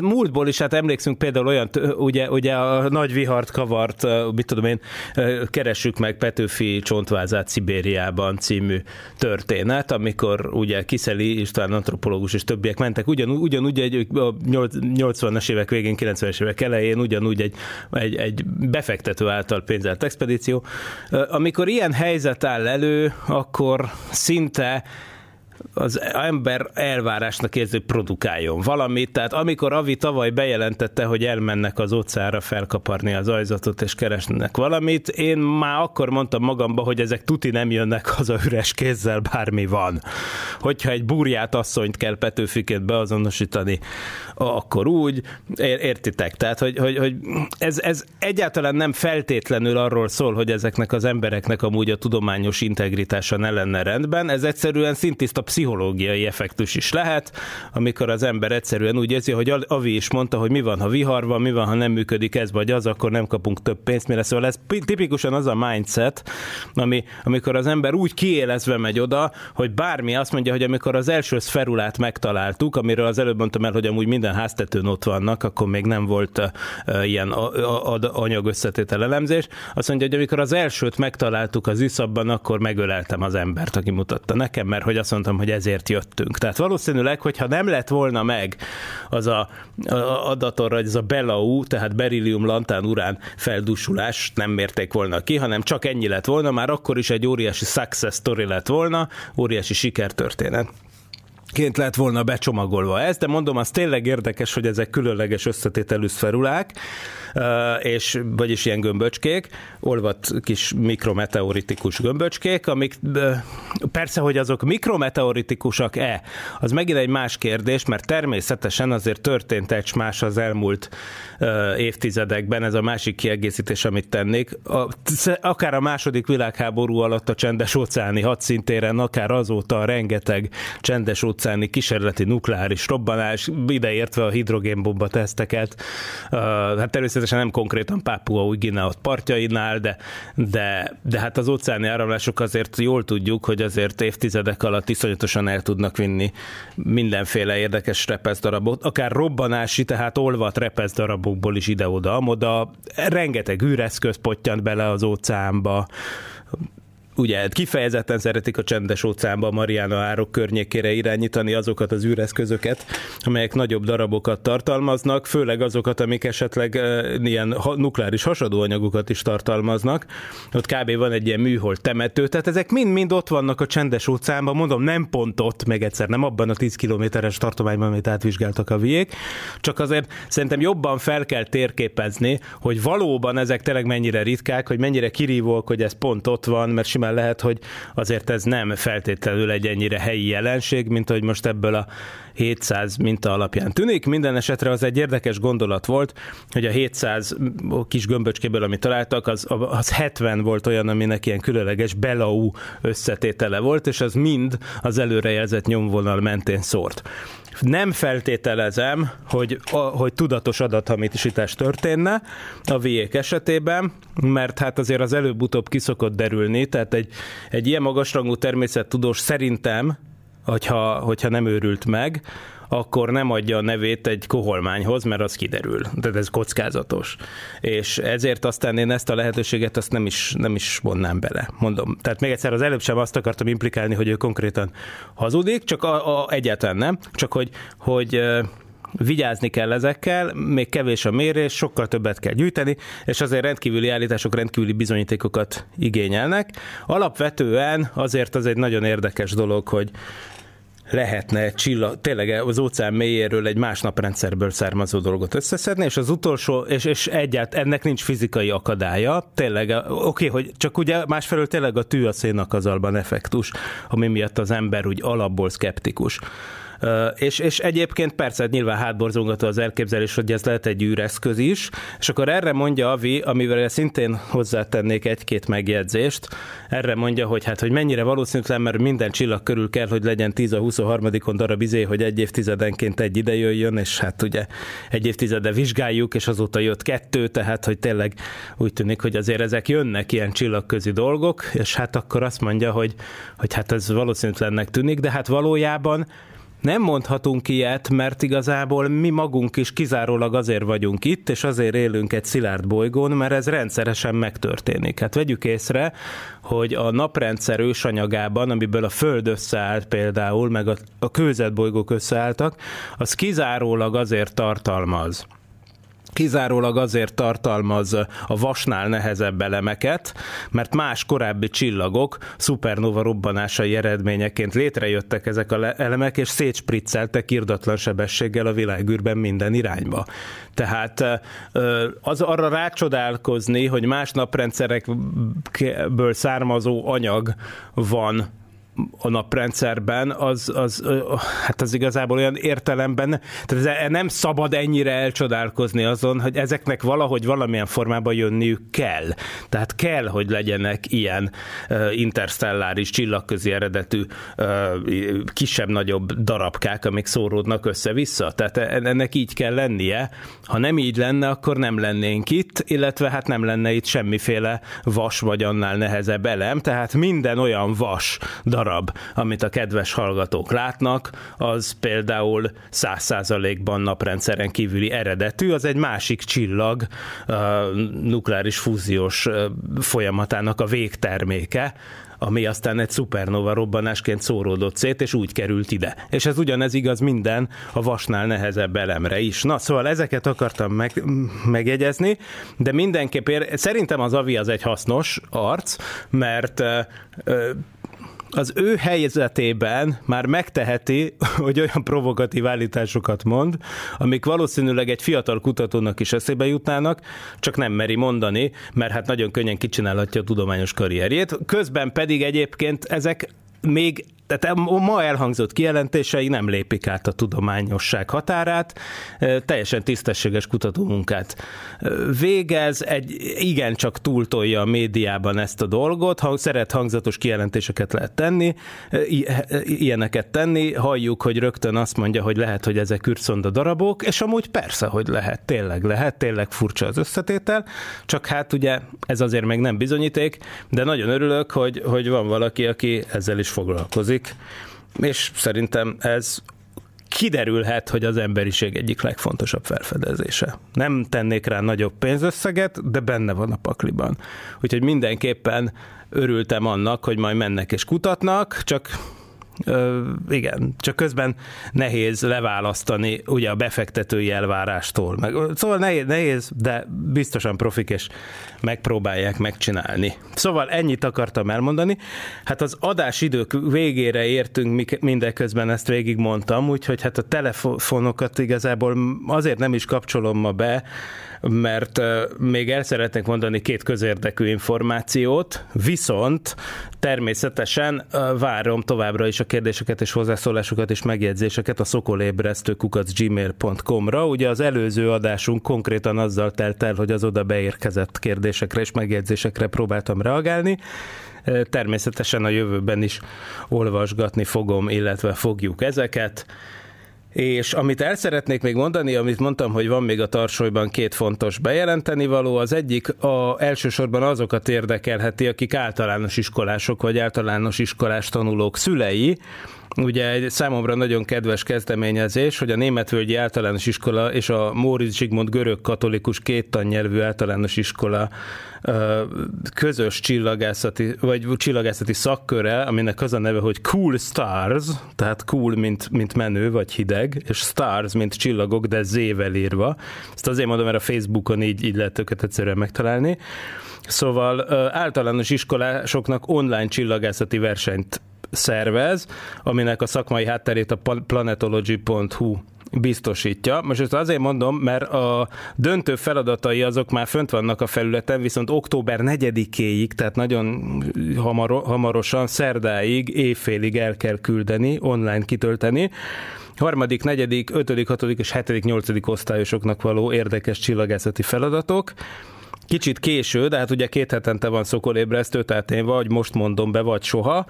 múltból is, hát emlékszünk például olyan, ugye, ugye a nagy vihart kavart, mit tudom én, keressük meg Petőfi csontvázát Szibériában című történet, amikor ugye Kiszeli István antropológus és többiek mentek, ugyanúgy, ugyanúgy egy a 80-as évek végén, 90-es évek elején, ugyanúgy egy, egy, egy befektető által pénzelt expedíció. Amikor ilyen helyzet áll elő, akkor szinte az ember elvárásnak érzi, hogy produkáljon valamit. Tehát amikor Avi tavaly bejelentette, hogy elmennek az óceára felkaparni az ajzatot és keresnek valamit, én már akkor mondtam magamba, hogy ezek tuti nem jönnek haza üres kézzel, bármi van. Hogyha egy burját asszonyt kell Petőfiként beazonosítani, akkor úgy, értitek? Tehát, hogy, hogy, hogy ez, ez egyáltalán nem feltétlenül arról szól, hogy ezeknek az embereknek amúgy a tudományos integritása ne lenne rendben, ez egyszerűen szintiszta pszichológiai effektus is lehet, amikor az ember egyszerűen úgy érzi, hogy Avi is mondta, hogy mi van, ha vihar van, mi van, ha nem működik ez vagy az, akkor nem kapunk több pénzt, mire. Szóval ez tipikusan az a mindset, ami, amikor az ember úgy kiélezve megy oda, hogy bármi azt mondja, hogy amikor az első szferulát megtaláltuk, amiről az előbb mondtam el, hogy amúgy minden háztetőn ott vannak, akkor még nem volt ilyen anyag összetétel elemzés, azt mondja, hogy amikor az elsőt megtaláltuk az iszabban, akkor megöleltem az embert, aki mutatta nekem, mert hogy azt mondtam, hogy ezért jöttünk. Tehát valószínűleg, hogyha nem lett volna meg az a, a adatorra, ez a Belau, tehát berillium lantán urán feldúsulás nem mérték volna ki, hanem csak ennyi lett volna, már akkor is egy óriási success story lett volna, óriási sikertörténet ként lett volna becsomagolva ez, de mondom, az tényleg érdekes, hogy ezek különleges összetételű szferulák, és, vagyis ilyen gömböcskék, olvat kis mikrometeoritikus gömböcskék, amik persze, hogy azok mikrometeoritikusak-e, az megint egy más kérdés, mert természetesen azért történt egy más az elmúlt évtizedekben, ez a másik kiegészítés, amit tennék. A, akár a második világháború alatt a csendes óceáni hadszintéren, akár azóta rengeteg csendes óceáni kísérleti nukleáris robbanás, ideértve a hidrogénbomba teszteket. Hát természetesen nem konkrétan Pápua új Gineot partjainál, de, de, de hát az óceáni áramlások azért jól tudjuk, hogy azért évtizedek alatt iszonyatosan el tudnak vinni mindenféle érdekes repeszdarabot, akár robbanási, tehát olvat repeszdarabokból is ide-oda, amoda, rengeteg űreszköz pottyant bele az óceánba, ugye kifejezetten szeretik a csendes óceánban Mariana árok környékére irányítani azokat az űreszközöket, amelyek nagyobb darabokat tartalmaznak, főleg azokat, amik esetleg ilyen nukleáris hasadóanyagokat is tartalmaznak. Ott kb. van egy ilyen műhold temető, tehát ezek mind-mind ott vannak a csendes óceánban, mondom, nem pont ott, meg egyszer nem abban a 10 kilométeres tartományban, amit átvizsgáltak a viék, csak azért szerintem jobban fel kell térképezni, hogy valóban ezek tényleg mennyire ritkák, hogy mennyire kirívók, hogy ez pont ott van, mert simán simán lehet, hogy azért ez nem feltétlenül egy ennyire helyi jelenség, mint hogy most ebből a 700 minta alapján tűnik. Minden esetre az egy érdekes gondolat volt, hogy a 700 kis gömböcskéből, amit találtak, az, az 70 volt olyan, aminek ilyen különleges belau összetétele volt, és az mind az előrejelzett nyomvonal mentén szórt. Nem feltételezem, hogy, a, hogy tudatos adathamisítás történne a viék esetében, mert hát azért az előbb-utóbb kiszokott derülni, tehát egy, egy ilyen magasrangú természettudós szerintem hogyha, hogyha nem őrült meg, akkor nem adja a nevét egy koholmányhoz, mert az kiderül. Tehát ez kockázatos. És ezért aztán én ezt a lehetőséget azt nem is, nem is vonnám bele. Mondom. Tehát még egyszer az előbb sem azt akartam implikálni, hogy ő konkrétan hazudik, csak a, a, egyáltalán nem, csak hogy, hogy vigyázni kell ezekkel, még kevés a mérés, sokkal többet kell gyűjteni, és azért rendkívüli állítások rendkívüli bizonyítékokat igényelnek. Alapvetően azért az egy nagyon érdekes dolog, hogy lehetne csillag, tényleg az óceán mélyéről egy más naprendszerből származó dolgot összeszedni, és az utolsó, és, és egyált ennek nincs fizikai akadálya, tényleg, oké, hogy csak ugye másfelől tényleg a tű a szénakazalban effektus, ami miatt az ember úgy alapból szkeptikus. És, és egyébként persze nyilván hátborzongató az elképzelés, hogy ez lehet egy űreszköz is, és akkor erre mondja Avi, amivel szintén hozzátennék egy-két megjegyzést, erre mondja, hogy hát, hogy mennyire valószínűtlen, mert minden csillag körül kell, hogy legyen 10 a 23. darab izé, hogy egy évtizedenként egy ide jöjjön, és hát ugye egy évtizede vizsgáljuk, és azóta jött kettő, tehát hogy tényleg úgy tűnik, hogy azért ezek jönnek ilyen csillagközi dolgok, és hát akkor azt mondja, hogy, hogy hát ez valószínűtlennek tűnik, de hát valójában nem mondhatunk ilyet, mert igazából mi magunk is kizárólag azért vagyunk itt, és azért élünk egy szilárd bolygón, mert ez rendszeresen megtörténik. Hát vegyük észre, hogy a naprendszer ősanyagában, amiből a Föld összeállt például, meg a, a kőzetbolygók összeálltak, az kizárólag azért tartalmaz kizárólag azért tartalmaz a vasnál nehezebb elemeket, mert más korábbi csillagok szupernova robbanásai eredményeként létrejöttek ezek a elemek, és szétspricceltek irdatlan sebességgel a világűrben minden irányba. Tehát az arra rácsodálkozni, hogy más naprendszerekből származó anyag van a naprendszerben, az, az, hát az igazából olyan értelemben, tehát ez nem szabad ennyire elcsodálkozni azon, hogy ezeknek valahogy valamilyen formában jönniük kell. Tehát kell, hogy legyenek ilyen interstelláris, csillagközi eredetű kisebb-nagyobb darabkák, amik szóródnak össze-vissza. Tehát ennek így kell lennie. Ha nem így lenne, akkor nem lennénk itt, illetve hát nem lenne itt semmiféle vas vagy annál nehezebb elem, tehát minden olyan vas darab darab, amit a kedves hallgatók látnak, az például száz százalékban naprendszeren kívüli eredetű, az egy másik csillag nukleáris fúziós folyamatának a végterméke, ami aztán egy szupernova robbanásként szóródott szét, és úgy került ide. És ez ugyanez igaz minden a vasnál nehezebb elemre is. Na, szóval ezeket akartam meg, megjegyezni, de mindenképp ér, szerintem az Avi az egy hasznos arc, mert az ő helyzetében már megteheti, hogy olyan provokatív állításokat mond, amik valószínűleg egy fiatal kutatónak is eszébe jutnának, csak nem meri mondani, mert hát nagyon könnyen kicsinálhatja a tudományos karrierjét. Közben pedig egyébként ezek még tehát ma elhangzott kijelentései nem lépik át a tudományosság határát, teljesen tisztességes kutatómunkát végez, egy igencsak túltolja a médiában ezt a dolgot, ha szeret hangzatos kijelentéseket lehet tenni, ilyeneket tenni, halljuk, hogy rögtön azt mondja, hogy lehet, hogy ezek ürszonda darabok, és amúgy persze, hogy lehet, tényleg lehet, tényleg furcsa az összetétel, csak hát ugye ez azért még nem bizonyíték, de nagyon örülök, hogy, hogy van valaki, aki ezzel is foglalkozik dolgozik, és szerintem ez kiderülhet, hogy az emberiség egyik legfontosabb felfedezése. Nem tennék rá nagyobb pénzösszeget, de benne van a pakliban. Úgyhogy mindenképpen örültem annak, hogy majd mennek és kutatnak, csak Ö, igen, csak közben nehéz leválasztani ugye a befektetői elvárástól. Meg, szóval nehéz, nehéz, de biztosan profik, és megpróbálják megcsinálni. Szóval ennyit akartam elmondani. Hát az adásidők végére értünk, mindeközben ezt végigmondtam, úgyhogy hát a telefonokat igazából azért nem is kapcsolom ma be, mert még el szeretnék mondani két közérdekű információt, viszont természetesen várom továbbra is a kérdéseket és hozzászólásokat és megjegyzéseket a szokolébresztőkukac.gmail.com-ra. Ugye az előző adásunk konkrétan azzal telt el, hogy az oda beérkezett kérdésekre és megjegyzésekre próbáltam reagálni. Természetesen a jövőben is olvasgatni fogom, illetve fogjuk ezeket. És amit el szeretnék még mondani, amit mondtam, hogy van még a tarsolyban két fontos bejelenteni való, az egyik a, elsősorban azokat érdekelheti, akik általános iskolások vagy általános iskolás tanulók szülei, Ugye egy számomra nagyon kedves kezdeményezés, hogy a Németvölgyi Általános Iskola és a Móricz Zsigmond görög katolikus két tannyelvű általános iskola közös csillagászati, vagy csillagászati szakköre, aminek az a neve, hogy Cool Stars, tehát cool, mint, mint menő, vagy hideg, és stars, mint csillagok, de Z-vel írva. Ezt azért mondom, mert a Facebookon így, így lehet őket egyszerűen megtalálni. Szóval általános iskolásoknak online csillagászati versenyt szervez, aminek a szakmai hátterét a planetology.hu biztosítja. Most ezt azért mondom, mert a döntő feladatai azok már fönt vannak a felületen, viszont október 4-éig, tehát nagyon hamar, hamarosan, szerdáig, évfélig el kell küldeni, online kitölteni harmadik, negyedik, ötödik, hatodik és hetedik, nyolcadik osztályosoknak való érdekes csillagászati feladatok. Kicsit késő, de hát ugye két hetente van szokolébresztő, tehát én vagy most mondom be, vagy soha.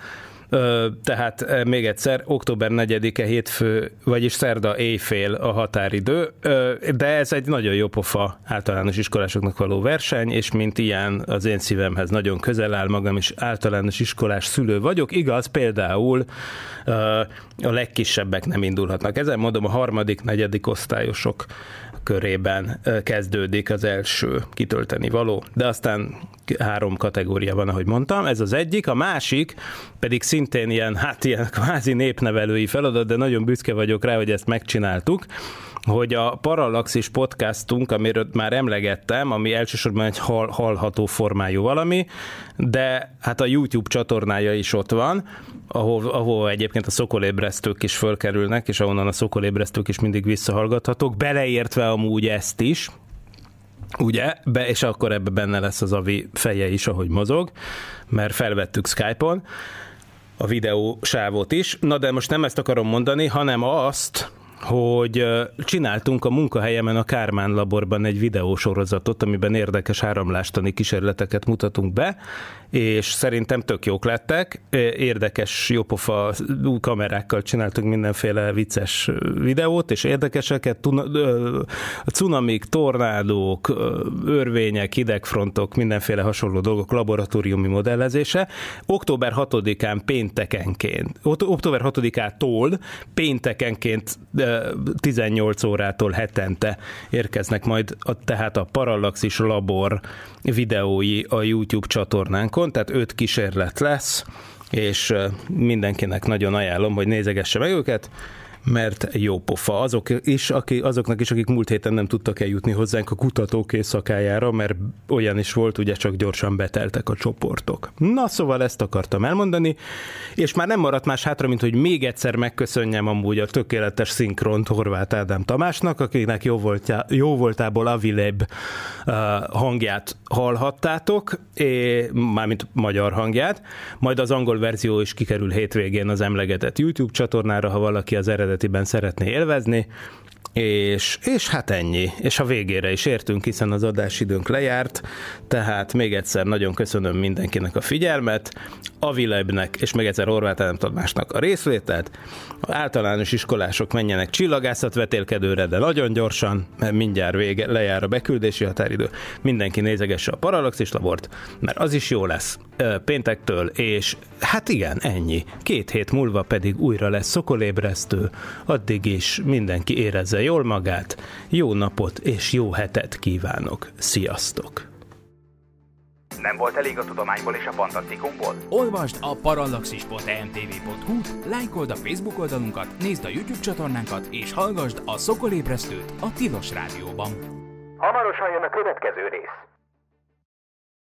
Tehát még egyszer, október 4-e hétfő, vagyis szerda éjfél a határidő, de ez egy nagyon jó pofa általános iskolásoknak való verseny, és mint ilyen az én szívemhez nagyon közel áll magam is általános iskolás szülő vagyok. Igaz, például a legkisebbek nem indulhatnak. Ezen mondom, a harmadik, negyedik osztályosok körében kezdődik az első kitölteni való, de aztán három kategória van, ahogy mondtam, ez az egyik, a másik pedig szintén ilyen, hát ilyen kvázi népnevelői feladat, de nagyon büszke vagyok rá, hogy ezt megcsináltuk, hogy a Parallaxis podcastunk, amiről már emlegettem, ami elsősorban egy hall, hallható formájú valami, de hát a YouTube csatornája is ott van, ahol, ahol egyébként a szokolébresztők is fölkerülnek, és ahonnan a szokolébresztők is mindig visszahallgathatók, beleértve amúgy ezt is, ugye, be, és akkor ebbe benne lesz az avi feje is, ahogy mozog, mert felvettük Skype-on a videó sávot is. Na de most nem ezt akarom mondani, hanem azt, hogy csináltunk a munkahelyemen a Kármán laborban egy videósorozatot, amiben érdekes áramlástani kísérleteket mutatunk be, és szerintem tök jók lettek. Érdekes, jópofa kamerákkal csináltunk mindenféle vicces videót, és érdekeseket, cunamik, tornádók, örvények, hidegfrontok, mindenféle hasonló dolgok, laboratóriumi modellezése. Október 6-án péntekenként, október 6-ától péntekenként 18 órától hetente érkeznek majd a, tehát a Parallaxis Labor videói a YouTube csatornánkon, tehát öt kísérlet lesz, és mindenkinek nagyon ajánlom, hogy nézegesse meg őket mert jó pofa. Azok is, aki, azoknak is, akik múlt héten nem tudtak eljutni hozzánk a kutatók éjszakájára, mert olyan is volt, ugye csak gyorsan beteltek a csoportok. Na, szóval ezt akartam elmondani, és már nem maradt más hátra, mint hogy még egyszer megköszönjem amúgy a tökéletes szinkront Horváth Ádám Tamásnak, akinek jó, voltá, jó voltából Avileb uh, hangját hallhattátok, és, mármint magyar hangját, majd az angol verzió is kikerül hétvégén az emlegetett YouTube csatornára, ha valaki az eredet eredetiben szeretné élvezni, és, és hát ennyi. És a végére is értünk, hiszen az adásidőnk lejárt, tehát még egyszer nagyon köszönöm mindenkinek a figyelmet, a Vilebnek, és még egyszer Horváth Ádám Tamásnak a részvételt. Az általános iskolások menjenek csillagászat vetélkedőre, de nagyon gyorsan, mert mindjárt vége, lejár a beküldési határidő. Mindenki nézegesse a Parallaxis labort, mert az is jó lesz péntektől, és hát igen, ennyi. Két hét múlva pedig újra lesz szokolébresztő, addig is mindenki érezze jól magát, jó napot és jó hetet kívánok. Sziasztok! Nem volt elég a tudományból és a fantasztikumból? Olvasd a parallaxis.emtv.hu, lájkold a Facebook oldalunkat, nézd a YouTube csatornánkat, és hallgassd a Szokolébresztőt a Tilos Rádióban. Hamarosan jön a következő rész.